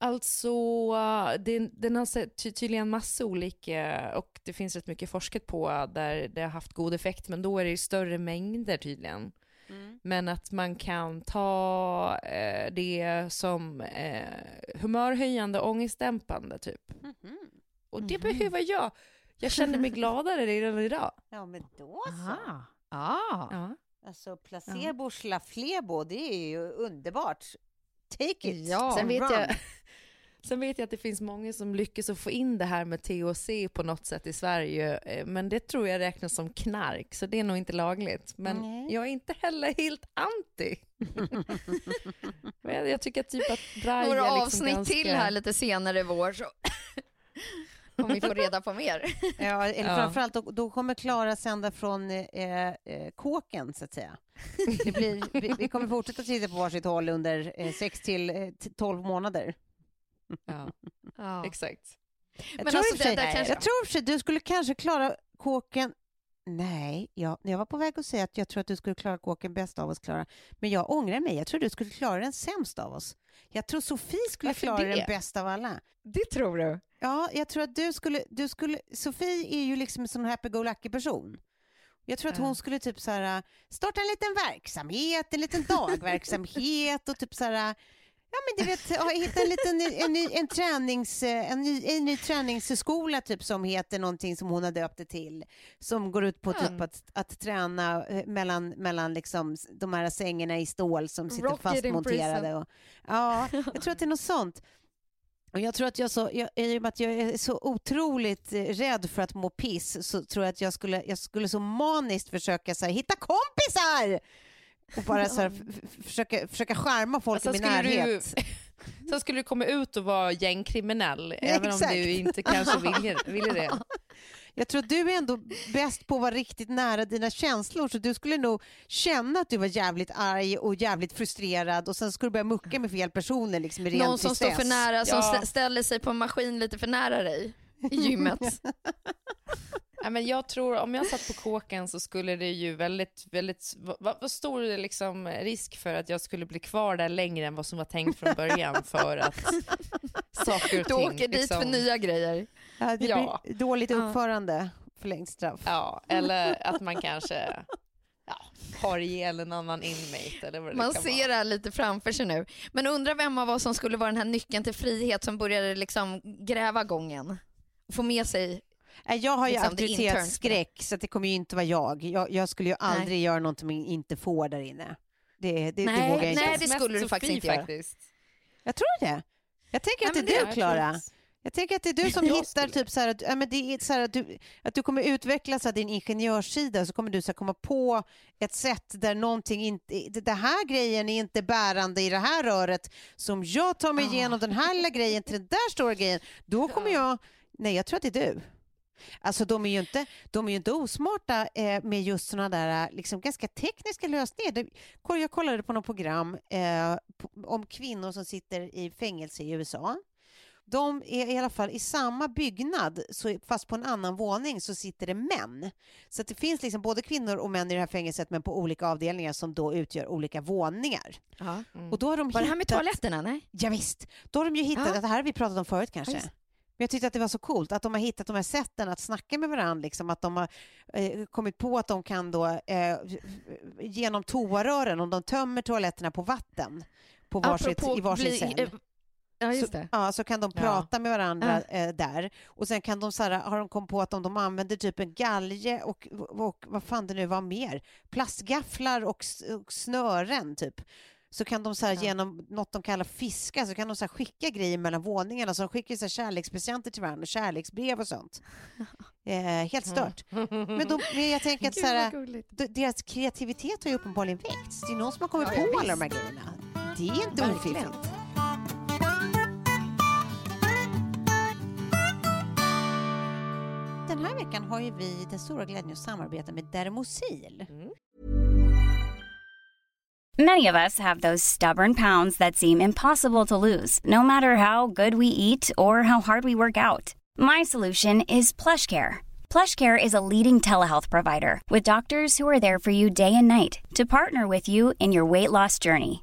Speaker 1: Alltså, den, den har tydligen massa olika, och det finns rätt mycket forskat på där det har haft god effekt, men då är det i större mängder tydligen.
Speaker 2: Mm.
Speaker 1: Men att man kan ta eh, det som eh, humörhöjande, ångestdämpande typ.
Speaker 2: Mhm.
Speaker 1: Och det
Speaker 3: Mhm.
Speaker 1: behöver jag. Jag känner mig gladare redan idag.
Speaker 2: Ja, men då så.
Speaker 3: Aha. Ah.
Speaker 1: Ja.
Speaker 2: Alltså placebo, schlaflebo, det är ju underbart. Take it.
Speaker 3: Ja.
Speaker 1: Sen vet
Speaker 2: run.
Speaker 1: jag, Sen vet jag att det finns många som lyckas att få in det här med THC på något sätt i Sverige, eh, men det tror jag räknas som knark, så det är nog inte lagligt. Men
Speaker 2: Nej.
Speaker 1: jag är inte heller helt anti. Men jag tycker typ att Braille
Speaker 3: Några
Speaker 1: liksom
Speaker 3: avsnitt
Speaker 1: ganska...
Speaker 3: till här lite senare i vår så kommer vi få reda på mer.
Speaker 2: Ja, eller
Speaker 1: Ja.
Speaker 2: framförallt då, då kommer Klara sända från eh, eh, kåken, så att säga. Det blir, vi, vi kommer fortsätta sitta på varsitt håll under eh, 6 till eh, t- 12 månader.
Speaker 1: Ja,
Speaker 3: Ja.
Speaker 1: exakt.
Speaker 2: Jag
Speaker 3: Men
Speaker 2: tror
Speaker 3: alltså,
Speaker 2: sig,
Speaker 3: det där kanske-
Speaker 2: jag tror för sig du skulle kanske klara kåken Nej, jag, jag var på väg att säga att jag tror att du skulle klara kåken bäst av oss, Klara. Men jag ångrar mig. Jag tror du skulle klara den sämst av oss. Jag tror Sofie skulle
Speaker 1: Varför
Speaker 2: klara
Speaker 1: det?
Speaker 2: den bäst av alla.
Speaker 3: Det tror du?
Speaker 2: Ja, jag tror att du skulle, du skulle... Sofie är ju liksom en sån happy-go-lucky person. Jag tror att hon skulle typ så här, starta en liten verksamhet, en liten dagverksamhet och typ så här... Ja, men du vet, hitta en liten en ny, en tränings, eh, en ny, en ny träningsskola typ som heter någonting som hon har döpt det till. Som går ut på typ
Speaker 3: Mm.
Speaker 2: att, att träna mellan, mellan liksom de här sängarna i stål som sitter
Speaker 3: Rock it in
Speaker 2: fastmonterade. Och, ja, jag tror att det är något sånt. Och jag tror att jag så, jag, i och med att jag är så otroligt eh, rädd för att må piss så tror jag att jag skulle, jag skulle så maniskt försöka så här, hitta kompisar! Och bara så här, försöka, försöka charma folk
Speaker 1: Alltså,
Speaker 2: i min
Speaker 1: skulle du-
Speaker 2: närhet.
Speaker 1: Sen skulle du komma ut och vara gängkriminell, även om
Speaker 2: exakt.
Speaker 1: du inte kanske ville, ville det.
Speaker 2: Jag tror att du är ändå bäst på att vara riktigt nära dina känslor så du skulle nog känna att du var jävligt arg och jävligt frustrerad och sen skulle du börja mucka med fel personer liksom i ren
Speaker 3: Någon som står för
Speaker 2: tristess.
Speaker 3: nära, som
Speaker 1: Ja.
Speaker 3: stä- ställer sig på en maskin lite för nära dig i gymmet.
Speaker 1: Ja, men jag tror om jag satt på kåken så skulle det ju väldigt, väldigt, vad, vad stor liksom risk för att jag skulle bli kvar där längre än vad som var tänkt från början för att saker och
Speaker 3: Du
Speaker 1: ting
Speaker 3: åker dit
Speaker 1: liksom,
Speaker 3: för nya grejer.
Speaker 2: Ja, det
Speaker 1: Ja.
Speaker 2: blir dåligt
Speaker 3: Ja.
Speaker 2: uppförande, förlängt straff.
Speaker 1: Ja, eller att man kanske ja, har ihjäl en annan inmate eller vad det
Speaker 3: Man
Speaker 1: kan
Speaker 3: ser
Speaker 1: vara.
Speaker 3: det här lite framför sig nu. Men undrar vem av oss som skulle vara den här nyckeln till frihet som började liksom gräva gången. Få med sig
Speaker 2: Nej, Jag har ju
Speaker 3: Liksom, det
Speaker 2: auktoritetsskräck så att det kommer ju inte vara jag. Jag, jag skulle ju aldrig göra något som jag inte får där inne. Det, det, det
Speaker 3: Nej,
Speaker 2: vågar jag inte.
Speaker 3: nej, det skulle du faktiskt inte göra.
Speaker 1: faktiskt.
Speaker 2: Jag tror det. Jag tänker att
Speaker 3: Nej,
Speaker 2: det är du,
Speaker 1: Ja,
Speaker 2: Klara.
Speaker 1: att-
Speaker 2: Jag tänker att det är du som
Speaker 1: Jag
Speaker 2: hittar
Speaker 1: skulle.
Speaker 2: typ så här, att, ja, men det är så här att, du, att du kommer utvecklas av din ingenjörssida så kommer du så här, komma på ett sätt där någonting inte, det här grejen är inte bärande i det här röret som jag tar mig
Speaker 3: Ah.
Speaker 2: igenom den här lilla grejen till den där stora grejen. Då kommer jag, nej jag tror att det är du. Alltså de är ju inte, de är ju inte osmarta eh, med just sådana där liksom, ganska tekniska lösningar. Det, jag kollade på något program eh, om kvinnor som sitter i fängelse i USA. De är i alla fall i samma byggnad, så, fast på en annan våning, så sitter det män. Så det finns liksom både kvinnor och män i det här fängelset, men på olika avdelningar som då utgör olika våningar.
Speaker 3: Ja.
Speaker 1: Mm.
Speaker 2: Och då har de
Speaker 3: Var det här med toaletterna? Nej?
Speaker 2: Ja, visst. Då har de ju hittat,
Speaker 3: Ja.
Speaker 2: det här har vi pratat om förut kanske.
Speaker 3: Ja,
Speaker 2: Men jag tyckte att det var så coolt att de har hittat de här sätten att snacka med varandra, liksom, att de har eh, kommit på att de kan då eh, genom toarören, om de tömmer toaletterna på vatten på varsitt,
Speaker 3: Apropå
Speaker 2: i varsin
Speaker 3: bli-
Speaker 2: cell.
Speaker 3: Ja, just
Speaker 2: så,
Speaker 3: det.
Speaker 2: ja, så kan de
Speaker 1: Ja.
Speaker 2: prata med varandra eh, där. Och sen kan de, så här, har de kommit på att om de använder typ en galge och, och vad fan det nu var mer, plastgafflar och, och snören typ, så kan de så här,
Speaker 1: Ja.
Speaker 2: genom något de kallar fiska så kan de så här, skicka grejer mellan våningarna. Så de skickar så här, kärlekspresenter till varandra, kärleksbrev och sånt. Eh, helt stört. Men, men jag tänker att så här, deras kreativitet har ju uppenbarligen väckts. Det är någon som har kommit
Speaker 3: Ja, ja,
Speaker 2: på alla de här grejerna. Det är inte
Speaker 3: Verkligen.
Speaker 2: ofiffigt. Den här veckan har ju vi den stora glädjen att samarbeta med Dermosil. Mm.
Speaker 4: Many of us have those stubborn pounds that seem impossible to lose, no matter how good we eat or how hard we work out. My solution is PlushCare. PlushCare is a leading telehealth provider with doctors who are there for you day and night to partner with you in your weight loss journey.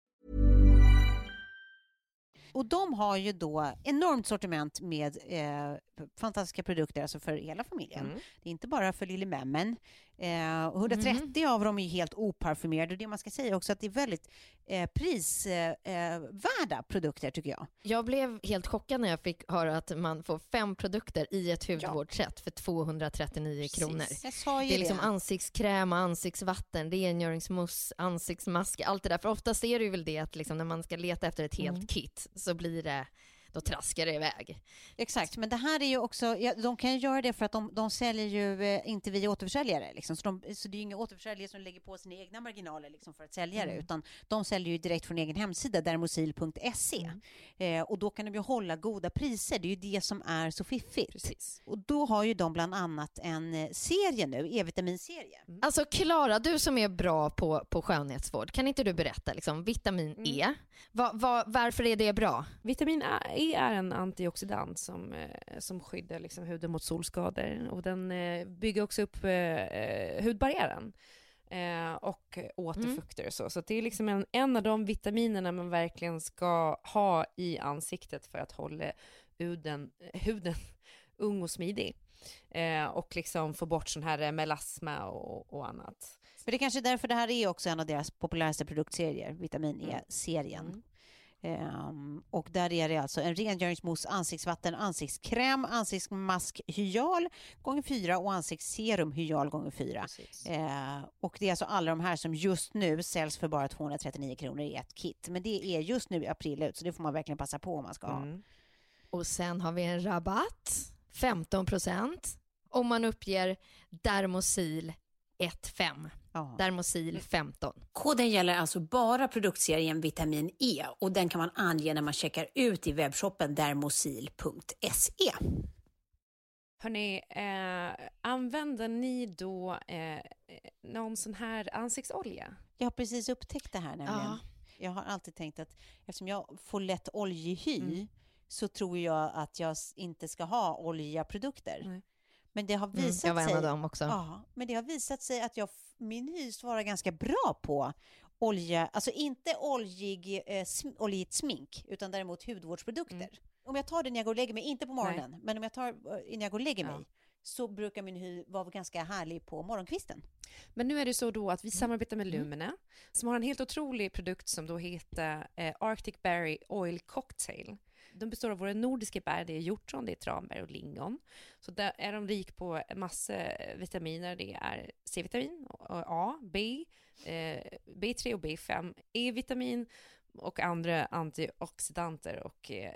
Speaker 2: Och de har ju då enormt sortiment med eh, fantastiska produkter alltså för hela familjen.
Speaker 1: Mm.
Speaker 2: Det är inte bara för lille memmen. Eh, 130 av dem är helt oparfumerade och det man ska säga också att det är väldigt eh, prisvärda eh, produkter tycker jag.
Speaker 3: Jag blev helt chockad när jag fick höra att man får fem produkter i ett hudvårdsset för 239 kronor.
Speaker 2: Precis. Ju
Speaker 3: Det är liksom
Speaker 2: det.
Speaker 3: ansiktskräm, ansiktsvatten, rengöringsmousse, ansiktsmask, allt det där. För oftast är det ju väl det att liksom när man ska leta efter ett helt kit så blir det, då traskar det iväg.
Speaker 2: Exakt, men det här är ju också, ja, de kan ju göra det för att de, de säljer ju eh, inte via återförsäljare. Liksom. Så, de, så det är ju inga återförsäljare som lägger på sina egna marginaler liksom, för att sälja det, utan de säljer ju direkt från egen hemsida, dermosil.se. Eh, och då kan de ju hålla goda priser, det är ju det som är så fiffigt.
Speaker 1: Precis.
Speaker 2: Och då har ju de bland annat en eh, serie nu, E-vitaminserie.
Speaker 3: Alltså Klara, du som är bra på, på skönhetsvård, kan inte du berätta liksom, vitamin E, va, va, varför är det bra?
Speaker 1: Vitamin E är en antioxidant som, eh, som skyddar liksom huden mot solskador och den eh, bygger också upp eh, hudbarriären och återfukter och så. Så det är liksom en, en av de vitaminerna man verkligen ska ha i ansiktet för att hålla huden, huden ung och smidig. Eh, och liksom få bort sån här melasma och, och annat.
Speaker 2: För det är kanske därför det här är också en av deras populäraste produktserier, Vitamin E-serien.
Speaker 1: Mm.
Speaker 2: Ehm, och där är det alltså en rengöringsmousse, ansiktsvatten, ansiktskräm, ansiktsmask hyal gånger fyra och ansiktsserum hyal gånger fyra. Eh, och det är alltså alla de här som just nu säljs för bara 239 kronor i ett kit. Men det är just nu i april ut, så det får man verkligen passa på om man ska ha.
Speaker 1: Mm.
Speaker 3: Och sen har vi en rabatt, 15% om man uppger Dermosil 15.
Speaker 2: Ja.
Speaker 3: Dermosil 15.
Speaker 5: Koden gäller alltså bara produktserien Vitamin E och den kan man ange när man checkar ut i webbshoppen dermosil.se.
Speaker 1: Hörni, eh, använder ni då eh, någon sån här ansiktsolja?
Speaker 2: Jag har precis upptäckt det här nämligen.
Speaker 3: Ja.
Speaker 2: Jag har alltid tänkt att eftersom jag får lätt oljig hy
Speaker 1: Mm.
Speaker 2: så tror jag att jag inte ska ha oljiga produkter.
Speaker 1: Nej.
Speaker 2: Men det har
Speaker 3: Mm,
Speaker 2: visat
Speaker 3: jag var en
Speaker 2: sig
Speaker 3: av dem också.
Speaker 2: Ja, men det har visat sig att jag, min hy svarar ganska bra på olja, alltså inte oljig, eh, sm, oljigt smink, utan däremot hudvårdsprodukter.
Speaker 1: Mm.
Speaker 2: Om jag tar det när jag går och lägger mig, inte på morgonen, men om jag tar eh, innan jag går och lägger
Speaker 1: Ja.
Speaker 2: mig, så brukar min hy vara ganska härlig på morgonkvisten.
Speaker 1: Men nu är det så då
Speaker 2: Mm.
Speaker 1: att vi samarbetar med Lumene som har en helt otrolig produkt som då heter eh, Arctic Berry Oil Cocktail. De består av våra nordiska bär, det är hjortron, det är tranbär och lingon. Så där är de rik på massa vitaminer, det är C-vitamin, och A, B, eh, B3 och B5, E-vitamin och andra antioxidanter och eh,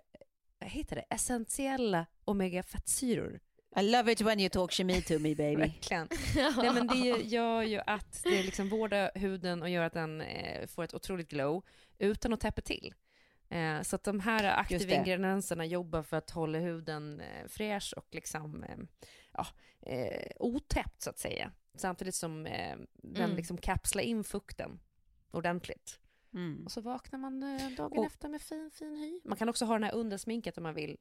Speaker 1: vad heter det, essentiella omega-fettsyror.
Speaker 2: I love it when you talk kemi to me baby.
Speaker 1: Verkligen. Nej, men det gör ju att det liksom vårdar huden och gör att den eh, får ett otroligt glow utan att täppa till. Eh, så att de här aktiva ingredienserna jobbar för att hålla huden eh, fräsch och liksom eh, ja, eh, otäppt så att säga. Samtidigt som eh, den
Speaker 3: Mm.
Speaker 1: liksom kapslar in fukten ordentligt.
Speaker 2: Mm.
Speaker 1: Och så vaknar man eh, dagen
Speaker 2: Och-
Speaker 1: efter med fin, fin hy. Man kan också ha den här undersminket om man vill.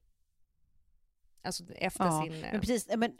Speaker 1: Alltså efter
Speaker 2: Ja,
Speaker 1: sin... eh,
Speaker 2: men precis. Men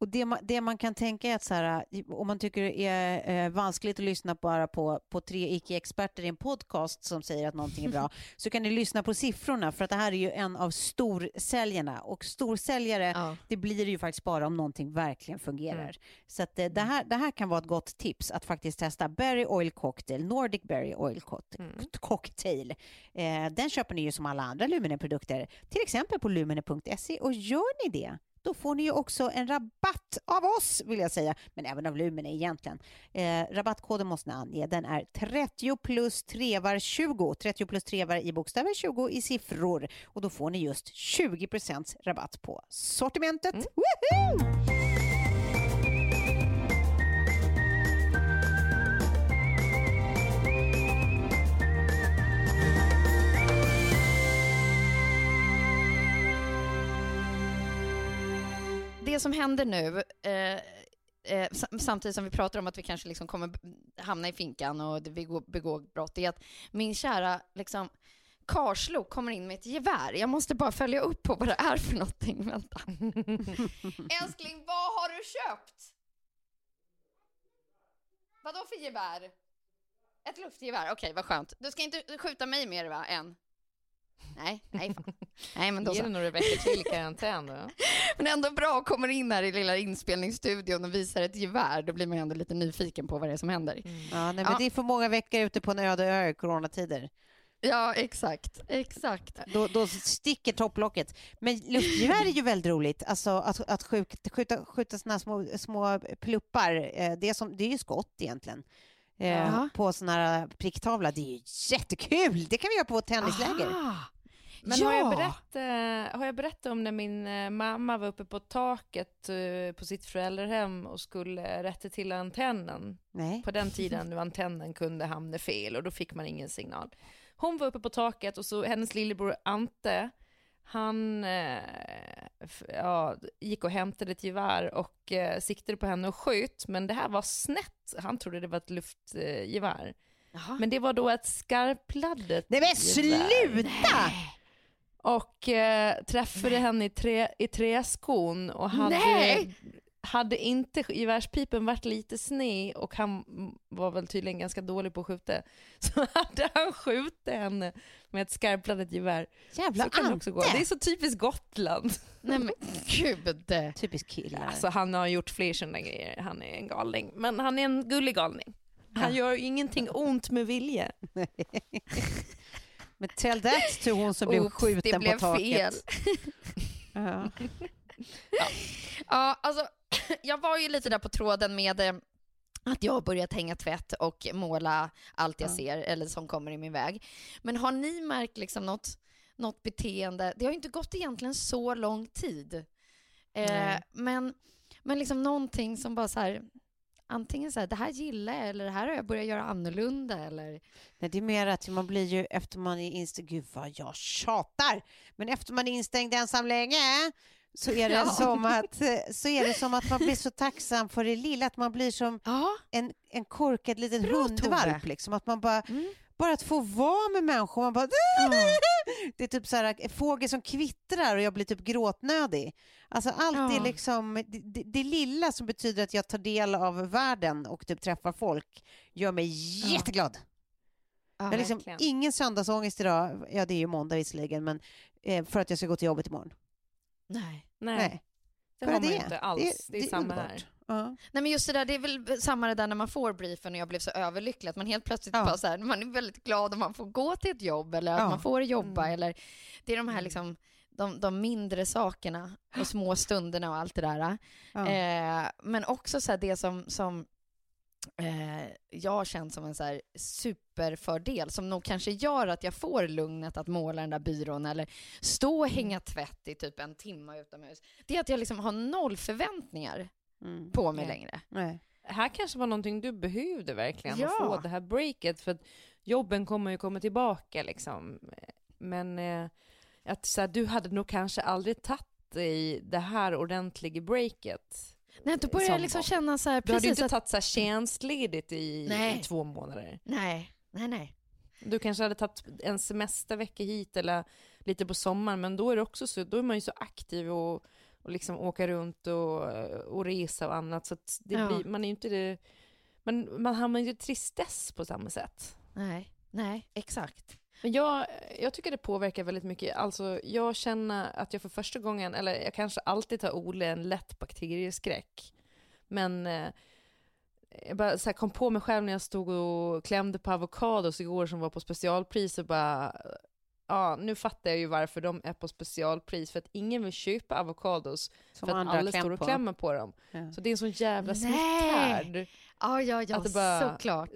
Speaker 2: Och det man, det man kan tänka är att så här, om man tycker det är eh, vanskligt att lyssna bara på, på tre icke-experter i en podcast som säger att någonting är bra, så kan ni lyssna på siffrorna för att det här är ju en av storsäljarna och storsäljare,
Speaker 3: Ja.
Speaker 2: det blir det ju faktiskt bara om någonting verkligen fungerar.
Speaker 1: Mm.
Speaker 2: Så att, eh, det, här, det här kan vara ett gott tips att faktiskt testa Berry Oil Cocktail, Nordic Berry Oil Cocktail.
Speaker 1: Mm.
Speaker 2: cocktail. Eh, den köper ni ju som alla andra Lumene-produkter, till exempel på lumene.se och gör ni det då får ni ju också en rabatt av oss, vill jag säga, men även av Lumene egentligen. Eh, rabattkoden måste ni ange. Den är 30 plus trevar 20. 30 plus trevar i bokstäver, 20 i siffror. Och då får ni just 20% rabatt på sortimentet. Woohoo!
Speaker 3: Det som händer nu, eh, eh, sam- samtidigt som vi pratar om att vi kanske liksom kommer hamna i finkan och går- begår brott, är att min kära liksom, Karslo kommer in med ett gevär. Jag måste bara följa upp på vad det är för någonting. Vänta. Älskling, vad har du köpt? Vadå för gevär? Ett luftgevär? Okej, vad skönt. Du ska inte skjuta mig mer va, än? Nej, nej, fan. Nej men då
Speaker 1: Ge det några veckor till i karantän då.
Speaker 3: Men ändå bra, kommer in här i lilla inspelningsstudion och visar ett gevär, då blir man ju ändå lite nyfiken på vad det är som händer.
Speaker 2: Ja, nej, men
Speaker 3: Ja.
Speaker 2: Det är för många veckor ute på en öde ö i coronatider.
Speaker 3: Ja, exakt, exakt.
Speaker 2: Då, då sticker topplocket. Men luftgevär är ju väldigt roligt. Alltså att, att skjuta, skjuta, skjuta såna här små, små pluppar, eh, det är, som, det är ju skott egentligen. Eh. På sån här pricktavla. Det är ju jättekul! Det kan vi göra på ett tennisläger.
Speaker 3: Aha.
Speaker 1: Men
Speaker 3: ja.
Speaker 1: har, jag berättat, eh, har jag berättat om när min eh, mamma var uppe på taket eh, på sitt föräldrahem och skulle rätta till antennen?
Speaker 2: Nej.
Speaker 1: På den tiden nu antennen kunde hamna fel och då fick man ingen signal. Hon var uppe på taket och så hennes lillebror Ante, han ja, gick och hämtade ett gevär och siktade på henne och sköt, men det här var snett. Han trodde det var ett luftgevär.
Speaker 3: Jaha.
Speaker 1: Men det var då ett skarpladdat
Speaker 2: Nej men sluta!
Speaker 1: Och eh, träffade henne i, trä, i träskon och hade,
Speaker 3: Nej!
Speaker 1: hade inte gevärspipen varit lite sned och han var väl tydligen ganska dålig på att skjuta så hade han skjutit henne med ett skarpladdat gevär.
Speaker 2: Jävla
Speaker 1: Så kan det också gå. Det är så typiskt Gotland.
Speaker 3: Nej men gud.
Speaker 2: Typiskt killar.
Speaker 1: Alltså han har gjort fler sådana grejer, han är en galning. Men han är en gullig galning. Han gör ju ingenting ont med vilja.
Speaker 2: Men tell that to hon som blev skjuten
Speaker 3: det blev
Speaker 2: på taket.
Speaker 3: fel.
Speaker 2: Ja.
Speaker 3: Ja, alltså, jag var ju lite där på tråden med eh, att jag har börjat hänga tvätt och måla allt jag
Speaker 2: Ja.
Speaker 3: ser eller som kommer i min väg. Men har ni märkt liksom något, något beteende? Det har ju inte gått egentligen så lång tid. Eh, men men liksom någonting som bara så här, antingen så här, det här gillar jag eller det här har jag börjat göra annorlunda eller
Speaker 2: Nej, det är mer att man blir ju efter man är instängd, gud vad jag tjatar, men efter man är instängd ensam länge så är det,
Speaker 3: Ja.
Speaker 2: som, att, så är det som att man blir så tacksam för det lilla, att man blir som
Speaker 3: Ja,
Speaker 2: en, en korkad liten
Speaker 3: Bra,
Speaker 2: hundvalp. Liksom, att man bara,
Speaker 3: Mm.
Speaker 2: Bara att få vara med människor, man bara, det är typ så här, en fågel som kvittrar och jag blir typ gråtnödig. Alltså allt är
Speaker 3: Ja.
Speaker 2: liksom, det, det, det lilla som betyder att jag tar del av världen och typ träffar folk gör mig jätteglad.
Speaker 3: ja.
Speaker 2: Jag liksom ingen söndagsångest idag, ja det är ju måndag visserligen, men eh, för att jag ska gå till jobbet imorgon.
Speaker 3: nej.
Speaker 1: Nej,
Speaker 2: Nej.
Speaker 1: det har man ju inte alls. Det är, samma
Speaker 2: underbart.
Speaker 1: här.
Speaker 2: Ja.
Speaker 3: Nej men just det där, det är väl samma det där när man får briefen och jag blev så överlycklig att man helt plötsligt
Speaker 2: Ja.
Speaker 3: bara så här, man är väldigt glad om man får gå till ett jobb eller att
Speaker 2: Ja.
Speaker 3: man får jobba
Speaker 1: Mm.
Speaker 3: eller det är de här liksom de, de mindre sakerna och små stunderna och allt det där. Eh, men också så här det som, som eh, jag har känt som en så här superfördel som nog kanske gör att jag får lugnet att måla den där byrån eller stå och hänga tvätt i typ en timme utomhus. Det är att jag liksom har noll förväntningar
Speaker 2: Mm.
Speaker 3: på mig
Speaker 1: Nej.
Speaker 3: längre.
Speaker 2: Nej.
Speaker 1: här kanske var någonting du behövde verkligen,
Speaker 3: Ja.
Speaker 1: att få det här breaket, för att jobben kommer ju komma tillbaka liksom. Men eh, att så här, du hade nog kanske aldrig tagit i det här ordentliga breaket.
Speaker 3: Nej, då börjar jag
Speaker 1: Som
Speaker 3: liksom känna så här,
Speaker 1: Du hade ju inte
Speaker 3: att...
Speaker 1: tagit så här tjänstledigt i,
Speaker 3: Nej.
Speaker 1: i två månader.
Speaker 3: Nej, nej, nej.
Speaker 1: Du kanske hade tagit en semestervecka hit eller lite på sommaren, men då är det också så, då är man ju så aktiv och, och liksom åka runt och, och resa och annat. Så det
Speaker 3: Ja.
Speaker 1: blir, man är ju inte det, man, man hamnar ju i tristess på samma sätt.
Speaker 3: Nej, nej, exakt.
Speaker 1: Men jag, jag tycker det påverkar väldigt mycket. Alltså, jag känner att jag för första gången, eller jag kanske alltid har odlat en lätt bakterieskräck. Men eh, jag bara så kom på mig själv när jag stod och klämde på avokados igår som var på specialpris och bara, ja nu fattar jag ju varför de är på specialpris. För att ingen vill köpa avokados
Speaker 2: Som
Speaker 1: för att alla står och
Speaker 2: på.
Speaker 1: klämmer på dem.
Speaker 2: Ja.
Speaker 1: Så det är en sån jävla smitthärd.
Speaker 3: Ja, ja, ja,
Speaker 1: bara-
Speaker 3: såklart.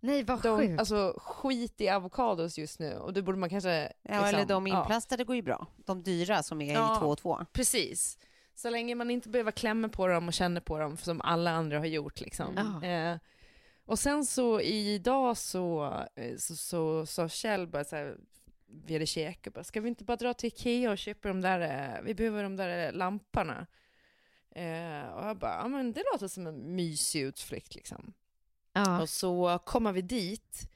Speaker 3: Nej, vad
Speaker 1: De,
Speaker 3: sjukt.
Speaker 1: alltså skit i avokados just nu och det borde man kanske...
Speaker 2: Ja, eller
Speaker 1: liksom,
Speaker 2: de
Speaker 1: ja.
Speaker 2: inplastade går ju bra. De dyra som är
Speaker 1: Ja.
Speaker 2: i två och två.
Speaker 1: Precis. Så länge man inte behöver klämma på dem och känna på dem som alla andra har gjort. Liksom.
Speaker 3: Ja.
Speaker 1: Eh, och sen så idag så eh, så, så sa Kjell bara så här, vi hade käkat, bara, ska vi inte bara dra till Ikea och köpa de där, eh, vi behöver de där eh, lamporna. Eh, och jag bara, ja men det låter som en mysig utflykt liksom.
Speaker 3: Ja.
Speaker 1: Och så kommer vi dit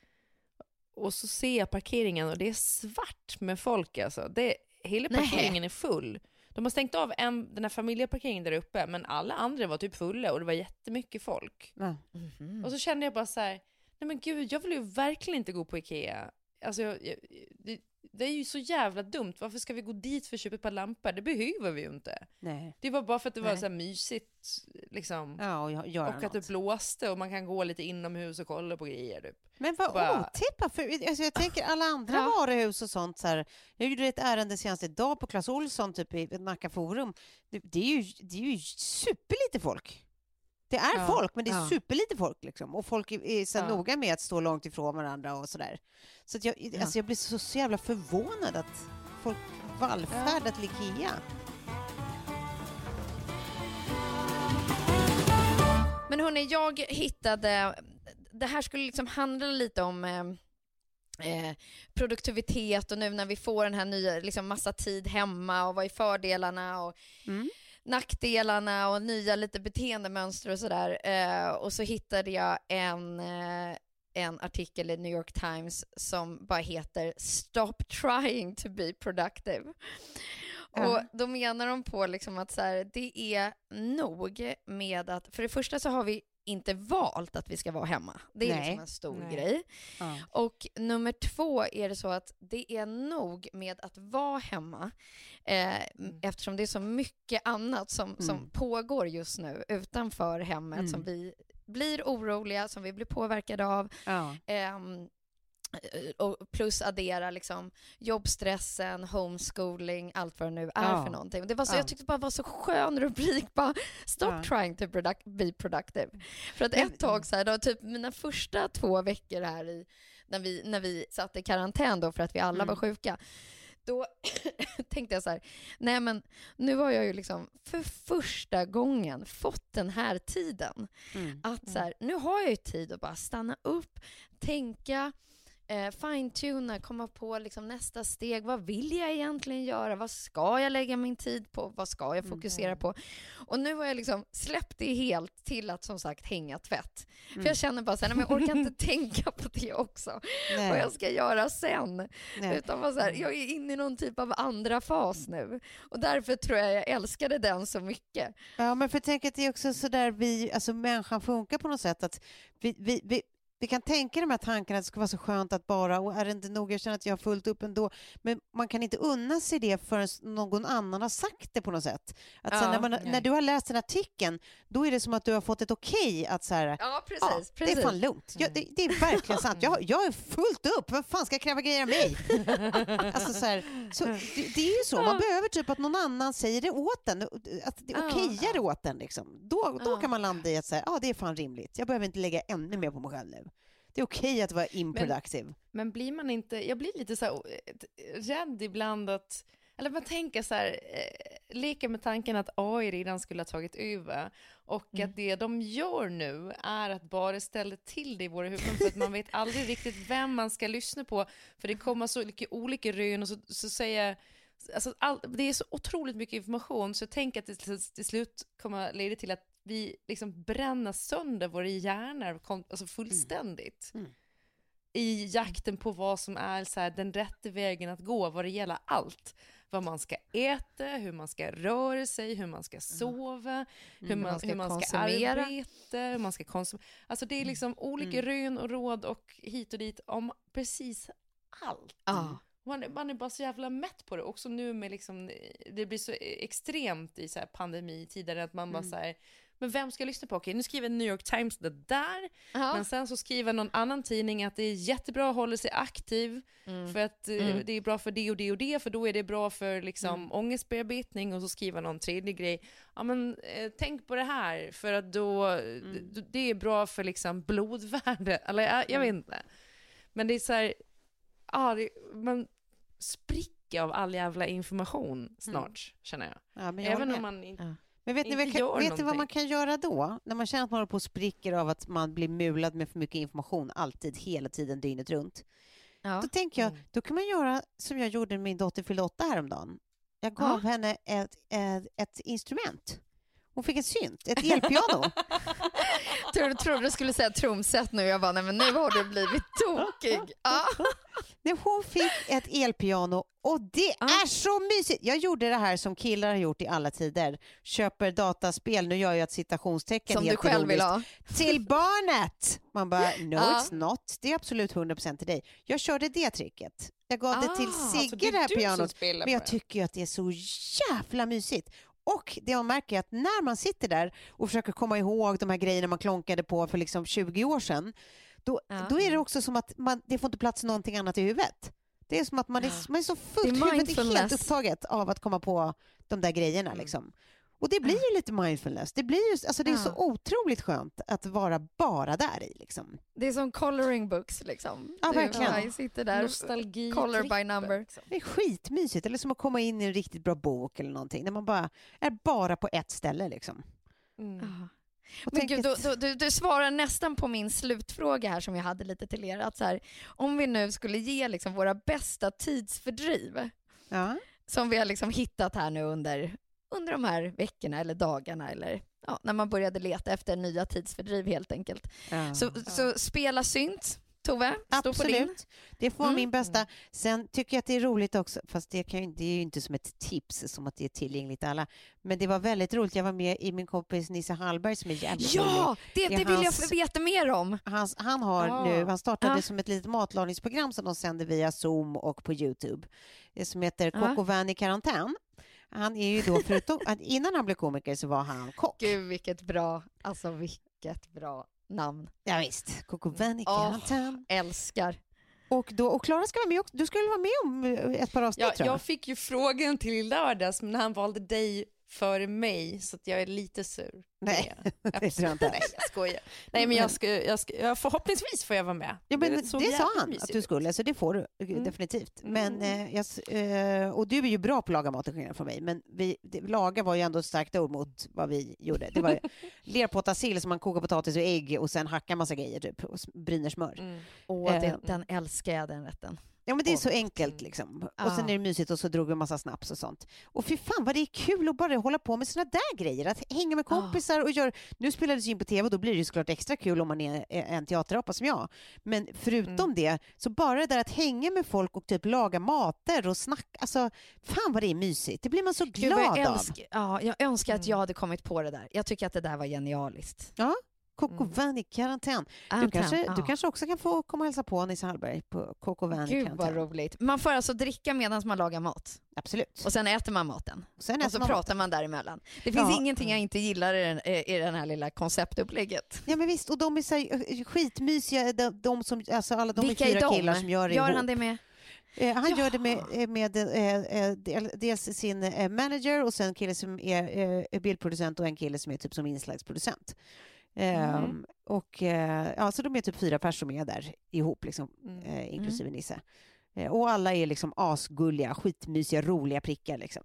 Speaker 1: och så ser jag parkeringen och det är svart med folk alltså. Det, hela
Speaker 3: Nej.
Speaker 1: parkeringen är full. De har stängt av en, den här familjeparkeringen där uppe men alla andra var typ fulla och det var jättemycket folk.
Speaker 2: Ja.
Speaker 3: Mhm.
Speaker 1: Och så kände jag bara så här, nej men gud jag vill ju verkligen inte gå på Ikea. Alltså jag, jag, det, det är ju så jävla dumt, varför ska vi gå dit för att köpa ett par lampor? Det behöver vi ju inte.
Speaker 2: Nej.
Speaker 1: Det var bara för att det var
Speaker 2: Nej.
Speaker 1: så här mysigt liksom.
Speaker 2: Ja, och
Speaker 1: och att det blåste och man kan gå lite inomhus och kolla på grejer typ.
Speaker 2: Men vad
Speaker 1: bara-
Speaker 2: otippat, för alltså jag tänker alla andra
Speaker 3: Ja.
Speaker 2: varuhus och sånt så här, Jag gjorde ett ärende senast idag på Clas Ohlson, typ i Nacka Forum. Det, det, är ju, det är ju superlite folk. Det är
Speaker 1: Ja,
Speaker 2: folk, men det är
Speaker 3: ja.
Speaker 2: superlite folk liksom. Och folk är, är så
Speaker 1: Ja.
Speaker 2: noga med att stå långt ifrån varandra och sådär. Så att jag, alltså jag blir så, så jävla förvånad att folk vallfärdar till Ikea.
Speaker 3: Men hörni, jag hittade, det här skulle liksom handla lite om eh, eh, produktivitet och nu när vi får den här nya, liksom massa tid hemma och vad är fördelarna och
Speaker 2: Mm.
Speaker 3: Nackdelarna och nya lite beteendemönster och sådär. Eh, och så hittade jag en, eh, en artikel i New York Times som bara heter Stop trying to be productive.
Speaker 2: Ja.
Speaker 3: Och då menar de på liksom att så här, det är nog med att, för det första så har vi inte valt att vi ska vara hemma. Det är
Speaker 2: Nej.
Speaker 3: liksom en stor
Speaker 1: Nej.
Speaker 3: grej.
Speaker 2: Ja.
Speaker 3: Och nummer två är det så att det är nog med att vara hemma eh, eftersom det är så mycket annat som, som
Speaker 2: Mm.
Speaker 3: pågår just nu utanför hemmet
Speaker 2: Mm.
Speaker 3: som vi blir oroliga, som vi blir påverkade av.
Speaker 2: Ja.
Speaker 3: Eh, och plus addera liksom jobbstressen, homeschooling, allt vad det nu är
Speaker 2: Ja.
Speaker 3: för någonting. Det var så,
Speaker 2: Ja.
Speaker 3: Jag tyckte det bara var så skön rubrik, bara stop
Speaker 2: Ja.
Speaker 3: trying to product, be productive. För att ett tag så här, då, typ mina första två veckor här i, när vi, när vi satt i karantän då för att vi alla
Speaker 2: Mm.
Speaker 3: var sjuka, då tänkte jag så här, nej men nu har jag ju liksom för första gången fått den här tiden.
Speaker 2: Mm.
Speaker 3: Att så här, nu har jag ju tid att bara stanna upp, tänka, eh, fine-tuna, komma på liksom nästa steg. Vad vill jag egentligen göra? Vad ska jag lägga min tid på? Vad ska jag fokusera på? Och nu har jag liksom släppt det helt till att som sagt hänga tvätt. För jag känner bara så här, men jag orkar inte tänka på det också. Vad
Speaker 2: Nej.
Speaker 3: jag ska göra sen.
Speaker 2: Nej.
Speaker 3: Utan bara så här, jag är inne i någon typ av andra fas nu. Och därför tror jag jag älskade den så mycket.
Speaker 2: Ja, men för tänk att det är också så där vi, alltså människan funkar på något sätt att vi, vi, vi, vi kan tänka de här tankarna att det ska vara så skönt att bara, och är det inte nog, jag känner att jag har fullt upp ändå, men man kan inte unna sig det förrän någon annan har sagt det på något sätt. Att
Speaker 3: Ja,
Speaker 2: när, man, när du har läst den artikeln, då är det som att du har fått ett okej att så här,
Speaker 3: Ja,
Speaker 2: ja,
Speaker 3: precis.
Speaker 2: det är
Speaker 3: precis.
Speaker 2: fan lugnt. Jag, det, det är verkligen sant. Jag, jag är fullt upp. Vem fan ska kräva grejer av mig? alltså, så här, så, det, det är ju så. Man
Speaker 3: Ja.
Speaker 2: behöver typ att någon annan säger det åt en. Att det
Speaker 3: Ja.
Speaker 2: okejar det åt en. Liksom. Då, då
Speaker 3: Ja.
Speaker 2: kan man landa i att säga, ja, det är fan rimligt. Jag behöver inte lägga ännu mer på mig själv nu. Det är okej att vara improductive.
Speaker 1: Men blir man inte, jag blir lite så här, eh, rädd ibland att, eller man tänker så här, eh, leker med tanken att AI redan skulle ha tagit över och
Speaker 2: Mm.
Speaker 1: att det de gör nu är att bara ställa till det i våra huvuden för att man vet aldrig riktigt vem man ska lyssna på för det kommer så mycket olika rön och så, så säger Alltså all, det är så otroligt mycket information så jag tänker att det till slut kommer leda till att vi liksom bränner sönder våra hjärnor alltså fullständigt.
Speaker 2: Mm.
Speaker 1: I jakten på vad som är så här, den rätta vägen att gå vad det gäller allt. vad man ska äta, hur man ska röra sig, hur man ska sova, hur, man,
Speaker 3: man ska
Speaker 1: hur man ska arbeta, hur man ska konsumera. Alltså det är liksom olika rön och råd och hit och dit om precis allt.
Speaker 3: Ja.
Speaker 1: Man, är- man är bara så jävla mätt på det. Också nu med liksom, det blir så extremt i så här pandemitider att man bara så här, men vem ska jag lyssna på? Okej, nu skriver New York Times det där,
Speaker 3: Ja.
Speaker 1: men sen så skriver någon annan tidning att det är jättebra att hålla sig aktiv för att eh, det är bra för det och det och det, för då är det bra för liksom ångestbearbetning och så skriver någon tredje grej. Ja men eh, tänk på det här för att då, d- det är bra för liksom blodvärde, eller jag, jag vet inte. Men det är så här, ja, det, man spricker av all jävla information snart, känner jag.
Speaker 2: Ja, jag
Speaker 1: Även om man inte...
Speaker 2: Men vet ni, vet ni vad man kan göra då? När man känner att man håller på och spricker av att man blir mulad med för mycket information alltid, hela tiden, dygnet runt.
Speaker 3: Ja.
Speaker 2: Då tänker jag,
Speaker 1: Mm.
Speaker 2: då kan man göra som jag gjorde när min dotter fyllde åtta häromdagen. Jag gav henne ett, ett, ett instrument. Hon fick en synt, ett elpiano.
Speaker 3: Jag trodde du skulle säga trumset nu. Jag bara, nej men nu har du blivit tokig.
Speaker 2: Nej, hon fick ett elpiano och det är så mysigt! Jag gjorde det här som killar har gjort i alla tider. Köper dataspel, nu gör jag ett citationstecken
Speaker 3: Som du själv vill ha.
Speaker 2: till barnet! Man bara, no
Speaker 3: Ja.
Speaker 2: it's not. Det är absolut 100% till dig. Jag körde det tricket. Jag gav det till
Speaker 1: Ah,
Speaker 2: Sigge
Speaker 1: det är
Speaker 2: det här pianot. Men jag tycker ju att det är så jävla mysigt. Och det man märker är att när man sitter där och försöker komma ihåg de här grejerna man klonkade på för liksom 20 år sedan, då,
Speaker 3: Ja.
Speaker 2: då är det också som att man, det får inte plats någonting annat i huvudet. Det är som att man är, man är så fullt, huvudet är helt upptaget av att komma på de där grejerna. Liksom. Och det blir ju lite mindfulness. Det, blir ju, alltså det är så
Speaker 3: Ja.
Speaker 2: otroligt skönt att vara bara där i. Liksom.
Speaker 3: Det är som coloring books liksom.
Speaker 2: Ja,
Speaker 3: Du
Speaker 2: verkligen.
Speaker 3: bara sitter där,
Speaker 1: Nostalgi.
Speaker 3: color by number.
Speaker 1: liksom.
Speaker 2: Det är skitmysigt. Eller som att komma in i en riktigt bra bok eller någonting. När man bara är bara på ett ställe. Liksom.
Speaker 1: Mm.
Speaker 3: Ja. Men gud, då, du, du svarar nästan på min slutfråga här som jag hade lite till er. Att så här, om vi nu skulle ge liksom våra bästa tidsfördriv
Speaker 2: ja.
Speaker 3: som vi har liksom hittat här nu under, under de här veckorna eller dagarna eller ja, när man började leta efter nya tidsfördriv helt enkelt.
Speaker 2: Ja.
Speaker 3: Så, så spela synt, Tove, stå.
Speaker 2: Absolut. Det får
Speaker 3: Mm.
Speaker 2: min bästa. Sen tycker jag att det är roligt också, fast det, kan ju, det är ju inte som ett tips, som att det är tillgängligt till alla. Men det var väldigt roligt. Jag var med i min kompis Nisse Hallberg som är jävligt rolig.
Speaker 3: Ja, det,
Speaker 2: Det
Speaker 3: det vill
Speaker 2: hans-
Speaker 3: jag veta mer om.
Speaker 2: Hans, han har
Speaker 1: Ah.
Speaker 2: nu, han startade
Speaker 3: Ah.
Speaker 2: som ett litet matlagningsprogram som de sänder via Zoom och på Youtube. Det som heter
Speaker 3: Ah.
Speaker 2: Coco Van i karantän. Han är ju då, förutom att innan han blev komiker så var han kock.
Speaker 3: Gud vilket bra, alltså vilket bra namn.
Speaker 2: Ja, visst, Coco Van i
Speaker 3: Åh.
Speaker 2: karantän.
Speaker 3: Älskar.
Speaker 2: Och, då, och Klara ska vara med också. Du skulle vara med om eh, ett par avsnitt
Speaker 1: Ja,
Speaker 2: tror jag.
Speaker 1: jag fick ju frågan till i lördags, men han valde dig före mig, så att jag är lite sur.
Speaker 2: Nej, det tror jag inte.
Speaker 1: Nej, jag skojar. Nej, men jag ska, jag ska, förhoppningsvis får jag vara med.
Speaker 2: Ja, men det,
Speaker 1: såg
Speaker 2: sa han att du skulle, så det får du
Speaker 1: Mm.
Speaker 2: definitivt.
Speaker 1: Mm.
Speaker 2: Men, eh, jag, eh, och du är ju bra på att laga mat från mig, men vi, det, laga var ju ändå ett starkt ord mot vad vi gjorde. Det var lerpotta sill som man kokar potatis och ägg och sen hackar massa grejer typ och bryner smör.
Speaker 1: Mm.
Speaker 3: Åh,
Speaker 2: Eh.
Speaker 3: den, den älskar jag den rätten.
Speaker 2: Ja men det är så enkelt liksom. Och
Speaker 3: Ja.
Speaker 2: sen är det mysigt och så drog vi en massa snaps och sånt. Och fy fan vad det är kul att bara hålla på med såna där grejer. Att hänga med
Speaker 3: Ja.
Speaker 2: kompisar och göra... Nu spelades ju in på tv och då blir det ju såklart extra kul om man är eh, en teaterapa som jag. Men förutom
Speaker 1: Mm.
Speaker 2: det, så bara det där att hänga med folk och typ laga mater och snacka. Alltså fan vad det är mysigt. Det blir man så
Speaker 3: Gud,
Speaker 2: glad
Speaker 3: vad jag,
Speaker 2: av.
Speaker 3: ja, jag önskar att
Speaker 1: Mm.
Speaker 3: jag hade kommit på det där. Jag tycker att det där var genialiskt.
Speaker 2: Coco
Speaker 1: Mm.
Speaker 2: Van i karantän. Du kanske,
Speaker 3: ja.
Speaker 2: du kanske också kan få komma och hälsa på Nisse Hallberg på Coco Van i
Speaker 3: Gud vad
Speaker 2: karantän.
Speaker 3: roligt. Man får alltså dricka medan man lagar mat
Speaker 2: Absolut.
Speaker 3: och sen äter man maten.
Speaker 2: Och sen
Speaker 3: Och så
Speaker 2: man
Speaker 3: pratar man däremellan. Det finns
Speaker 2: Ja.
Speaker 3: ingenting jag inte gillar i den, i den här lilla konceptupplägget.
Speaker 2: Ja men visst, och de är så här, eh, skitmysiga, de, de som, alltså alla de
Speaker 3: Vilka
Speaker 2: fyra killar som gör det
Speaker 3: Gör
Speaker 2: ihop.
Speaker 3: han det med?
Speaker 2: Eh, han gör det med, eh, med eh, eh, del- dels sin eh, manager och sen en kille som är eh, bildproducent och en kille som är typ som inslagsproducent. Ehm,
Speaker 1: Mhm.
Speaker 2: Och eh, ja, så de är typ fyra personer som är där ihop, liksom,
Speaker 1: Mm.
Speaker 2: eh, inklusive Nisse. Eh, och alla är liksom asgulliga, skitmysiga, roliga prickar liksom.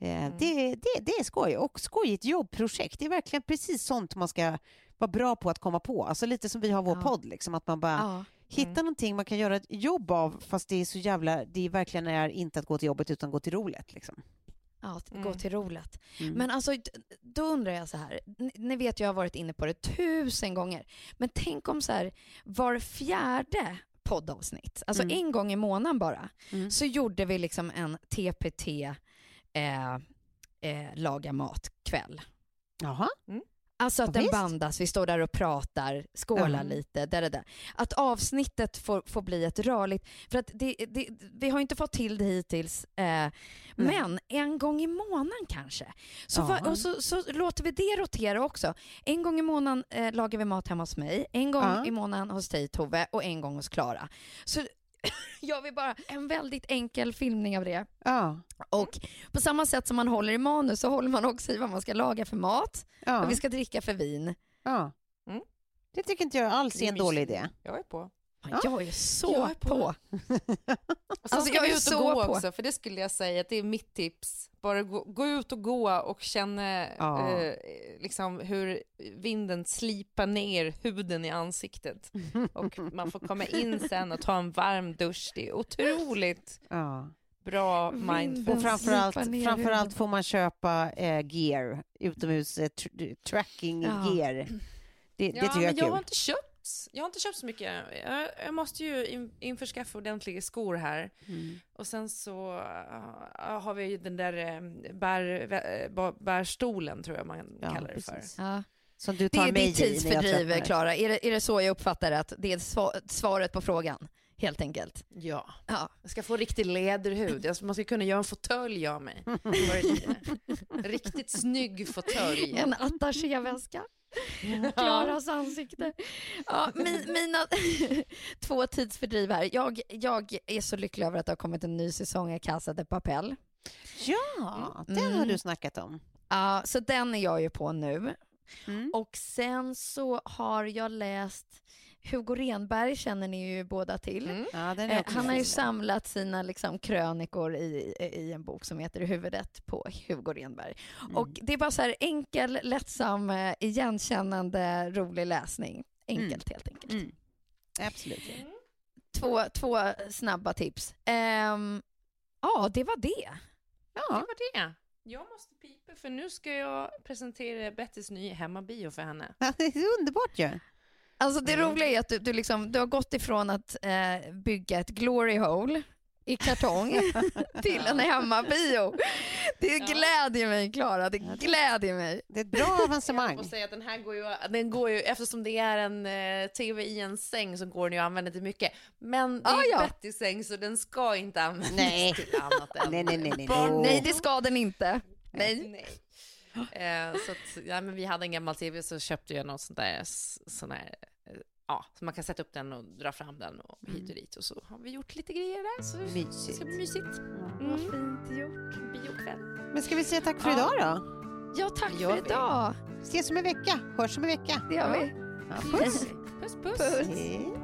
Speaker 1: Mm.
Speaker 2: det, det, det är skoj och skojigt jobbprojekt. Det är verkligen precis sånt man ska vara bra på att komma på. Alltså lite som vi har vår
Speaker 3: Ja.
Speaker 2: podd, liksom, att man bara
Speaker 3: Ja.
Speaker 2: hitta
Speaker 1: Mm.
Speaker 2: någonting man kan göra ett jobb av fast det är så jävla, det verkligen är inte att gå till jobbet utan gå till roligt. Liksom.
Speaker 3: Ja, att gå
Speaker 1: Mm.
Speaker 3: till roligt.
Speaker 2: Mm.
Speaker 3: Men alltså, då undrar jag så här. Ni, ni vet, jag har varit inne på det tusen gånger. Men tänk om så här, var fjärde poddavsnitt. Alltså
Speaker 2: Mm.
Speaker 3: en gång i månaden bara.
Speaker 2: Mm.
Speaker 3: Så gjorde vi liksom en TPT eh, eh, laga mat-kväll.
Speaker 2: Jaha.
Speaker 3: Alltså att
Speaker 2: Ja,
Speaker 3: den
Speaker 2: visst.
Speaker 3: bandas, vi står där och pratar, skålar
Speaker 2: Ja.
Speaker 3: lite, där, där, där. Att avsnittet får, får bli ett rörligt, för att det, det, vi har inte fått till det hittills, eh, men en gång i månaden kanske. Så,
Speaker 2: Ja.
Speaker 3: va, och så, så låter vi det rotera också. En gång i månaden eh, lagar vi mat hemma hos mig, en gång
Speaker 2: Ja.
Speaker 3: i månaden hos dig Tove och en gång hos Klara. Så gör vi bara en väldigt enkel filmning av det.
Speaker 2: Ja.
Speaker 3: Och på samma sätt som man håller i manus så håller man också i vad man ska laga för mat
Speaker 2: Ja.
Speaker 3: och vi ska dricka för vin.
Speaker 2: ja.
Speaker 1: Mm.
Speaker 2: Det tycker inte jag alls är en dålig idé.
Speaker 1: Jag är på.
Speaker 2: Ja.
Speaker 3: Jag är så
Speaker 1: Jag är på.
Speaker 3: på.
Speaker 1: Och
Speaker 3: Alltså,
Speaker 1: sen ska
Speaker 3: jag
Speaker 1: vi
Speaker 3: är
Speaker 1: ut och gå
Speaker 3: på.
Speaker 1: också, för det skulle jag säga att det är mitt tips. Bara gå, gå ut och gå och känna
Speaker 2: Ja.
Speaker 1: eh, liksom hur vinden slipar ner huden i ansiktet. Och man får komma in sen och ta en varm dusch. Det är otroligt
Speaker 2: Ja.
Speaker 1: bra
Speaker 3: Vinden
Speaker 1: mindful.
Speaker 2: Och framförallt, framförallt får man köpa eh, gear, utomhus eh, tr- tracking
Speaker 3: Ja.
Speaker 2: gear. Det, det
Speaker 1: Ja,
Speaker 2: tycker jag
Speaker 1: men
Speaker 2: är
Speaker 1: jag har
Speaker 2: kul.
Speaker 1: inte köpt jag har inte köpt så mycket. Jag, jag måste ju in, införskaffa ordentliga skor här.
Speaker 2: Mm.
Speaker 1: Och sen så uh, har vi ju den där eh, bär, ba- bärstolen, tror jag man
Speaker 2: Ja,
Speaker 1: kallar det för.
Speaker 3: Ja.
Speaker 2: Som du
Speaker 3: Det
Speaker 2: tar
Speaker 3: är
Speaker 2: mig när jag
Speaker 3: tidsfördriv, Klara. Är det, är det så jag uppfattar det? Att det är sva- svaret på frågan, helt enkelt?
Speaker 1: Ja.
Speaker 3: Ja.
Speaker 1: Jag ska få riktig läderhud. Jag- Man ska kunna göra en fåtölj av mig. Det riktigt snygg fåtölj.
Speaker 3: En attachéväska. Klaras ansikte. Ja, min, mina två tidsfördriv här. Jag, jag är så lycklig över att det har kommit en ny säsong av Casa de Papel.
Speaker 2: Ja, den har
Speaker 3: Mm.
Speaker 2: du snackat om.
Speaker 3: Ja, så den är jag ju på nu.
Speaker 2: Mm.
Speaker 3: Och sen så har jag läst Hugo Renberg känner ni ju båda till.
Speaker 1: Mm.
Speaker 2: Ja, den är
Speaker 3: Eh, han har ju samlat sina liksom, krönikor i, i en bok som heter Huvudet på Hugo Renberg.
Speaker 2: Mm.
Speaker 3: Och det är bara så här enkel, lättsam, eh, igenkännande, rolig läsning. Enkelt helt enkelt.
Speaker 2: Mm. Absolut.
Speaker 3: Två, två snabba tips. Ehm, ja, det var det.
Speaker 1: Det
Speaker 2: Ja,
Speaker 1: var det. Jag måste pipa för nu ska jag presentera Bettys nya hemmabio för henne.
Speaker 2: det är underbart ju.
Speaker 3: Alltså det roliga är att du, du, liksom, du har gått ifrån att eh, bygga ett glory hole i kartong till en hemmabio. Det glädjer mig, Klara. Det glädjer mig.
Speaker 2: Det är ett bra avancemang.
Speaker 1: Och säga att den här går ju, den går ju, eftersom det är en eh, tv i en säng så går den ju att använda till mycket. Men det är
Speaker 3: Ah, ja.
Speaker 1: Bettys säng så den ska inte användas
Speaker 2: Nej.
Speaker 1: till annat än
Speaker 2: Nej, nej, nej, nej.
Speaker 3: Nej, det ska den inte. Nej.
Speaker 1: Nej. Eh, så att, ja, men vi hade en gammal tv så köpte jag något sånt där, sån där eh, ja, så man kan sätta upp den och dra fram den och hit och dit och så har vi gjort lite grejer där så det
Speaker 2: Mysigt.
Speaker 1: ska bli mysigt.
Speaker 3: Vad fint gjort.
Speaker 1: Biokväll.
Speaker 2: Men ska vi säga tack för
Speaker 1: Ja.
Speaker 2: idag då?
Speaker 3: Ja, tack
Speaker 1: Gör
Speaker 3: för
Speaker 1: vi.
Speaker 3: idag.
Speaker 2: Ses om en vecka. Hörs om en vecka.
Speaker 3: Det gör vi.
Speaker 2: Ja, puss.
Speaker 1: Puss puss.
Speaker 3: Puss.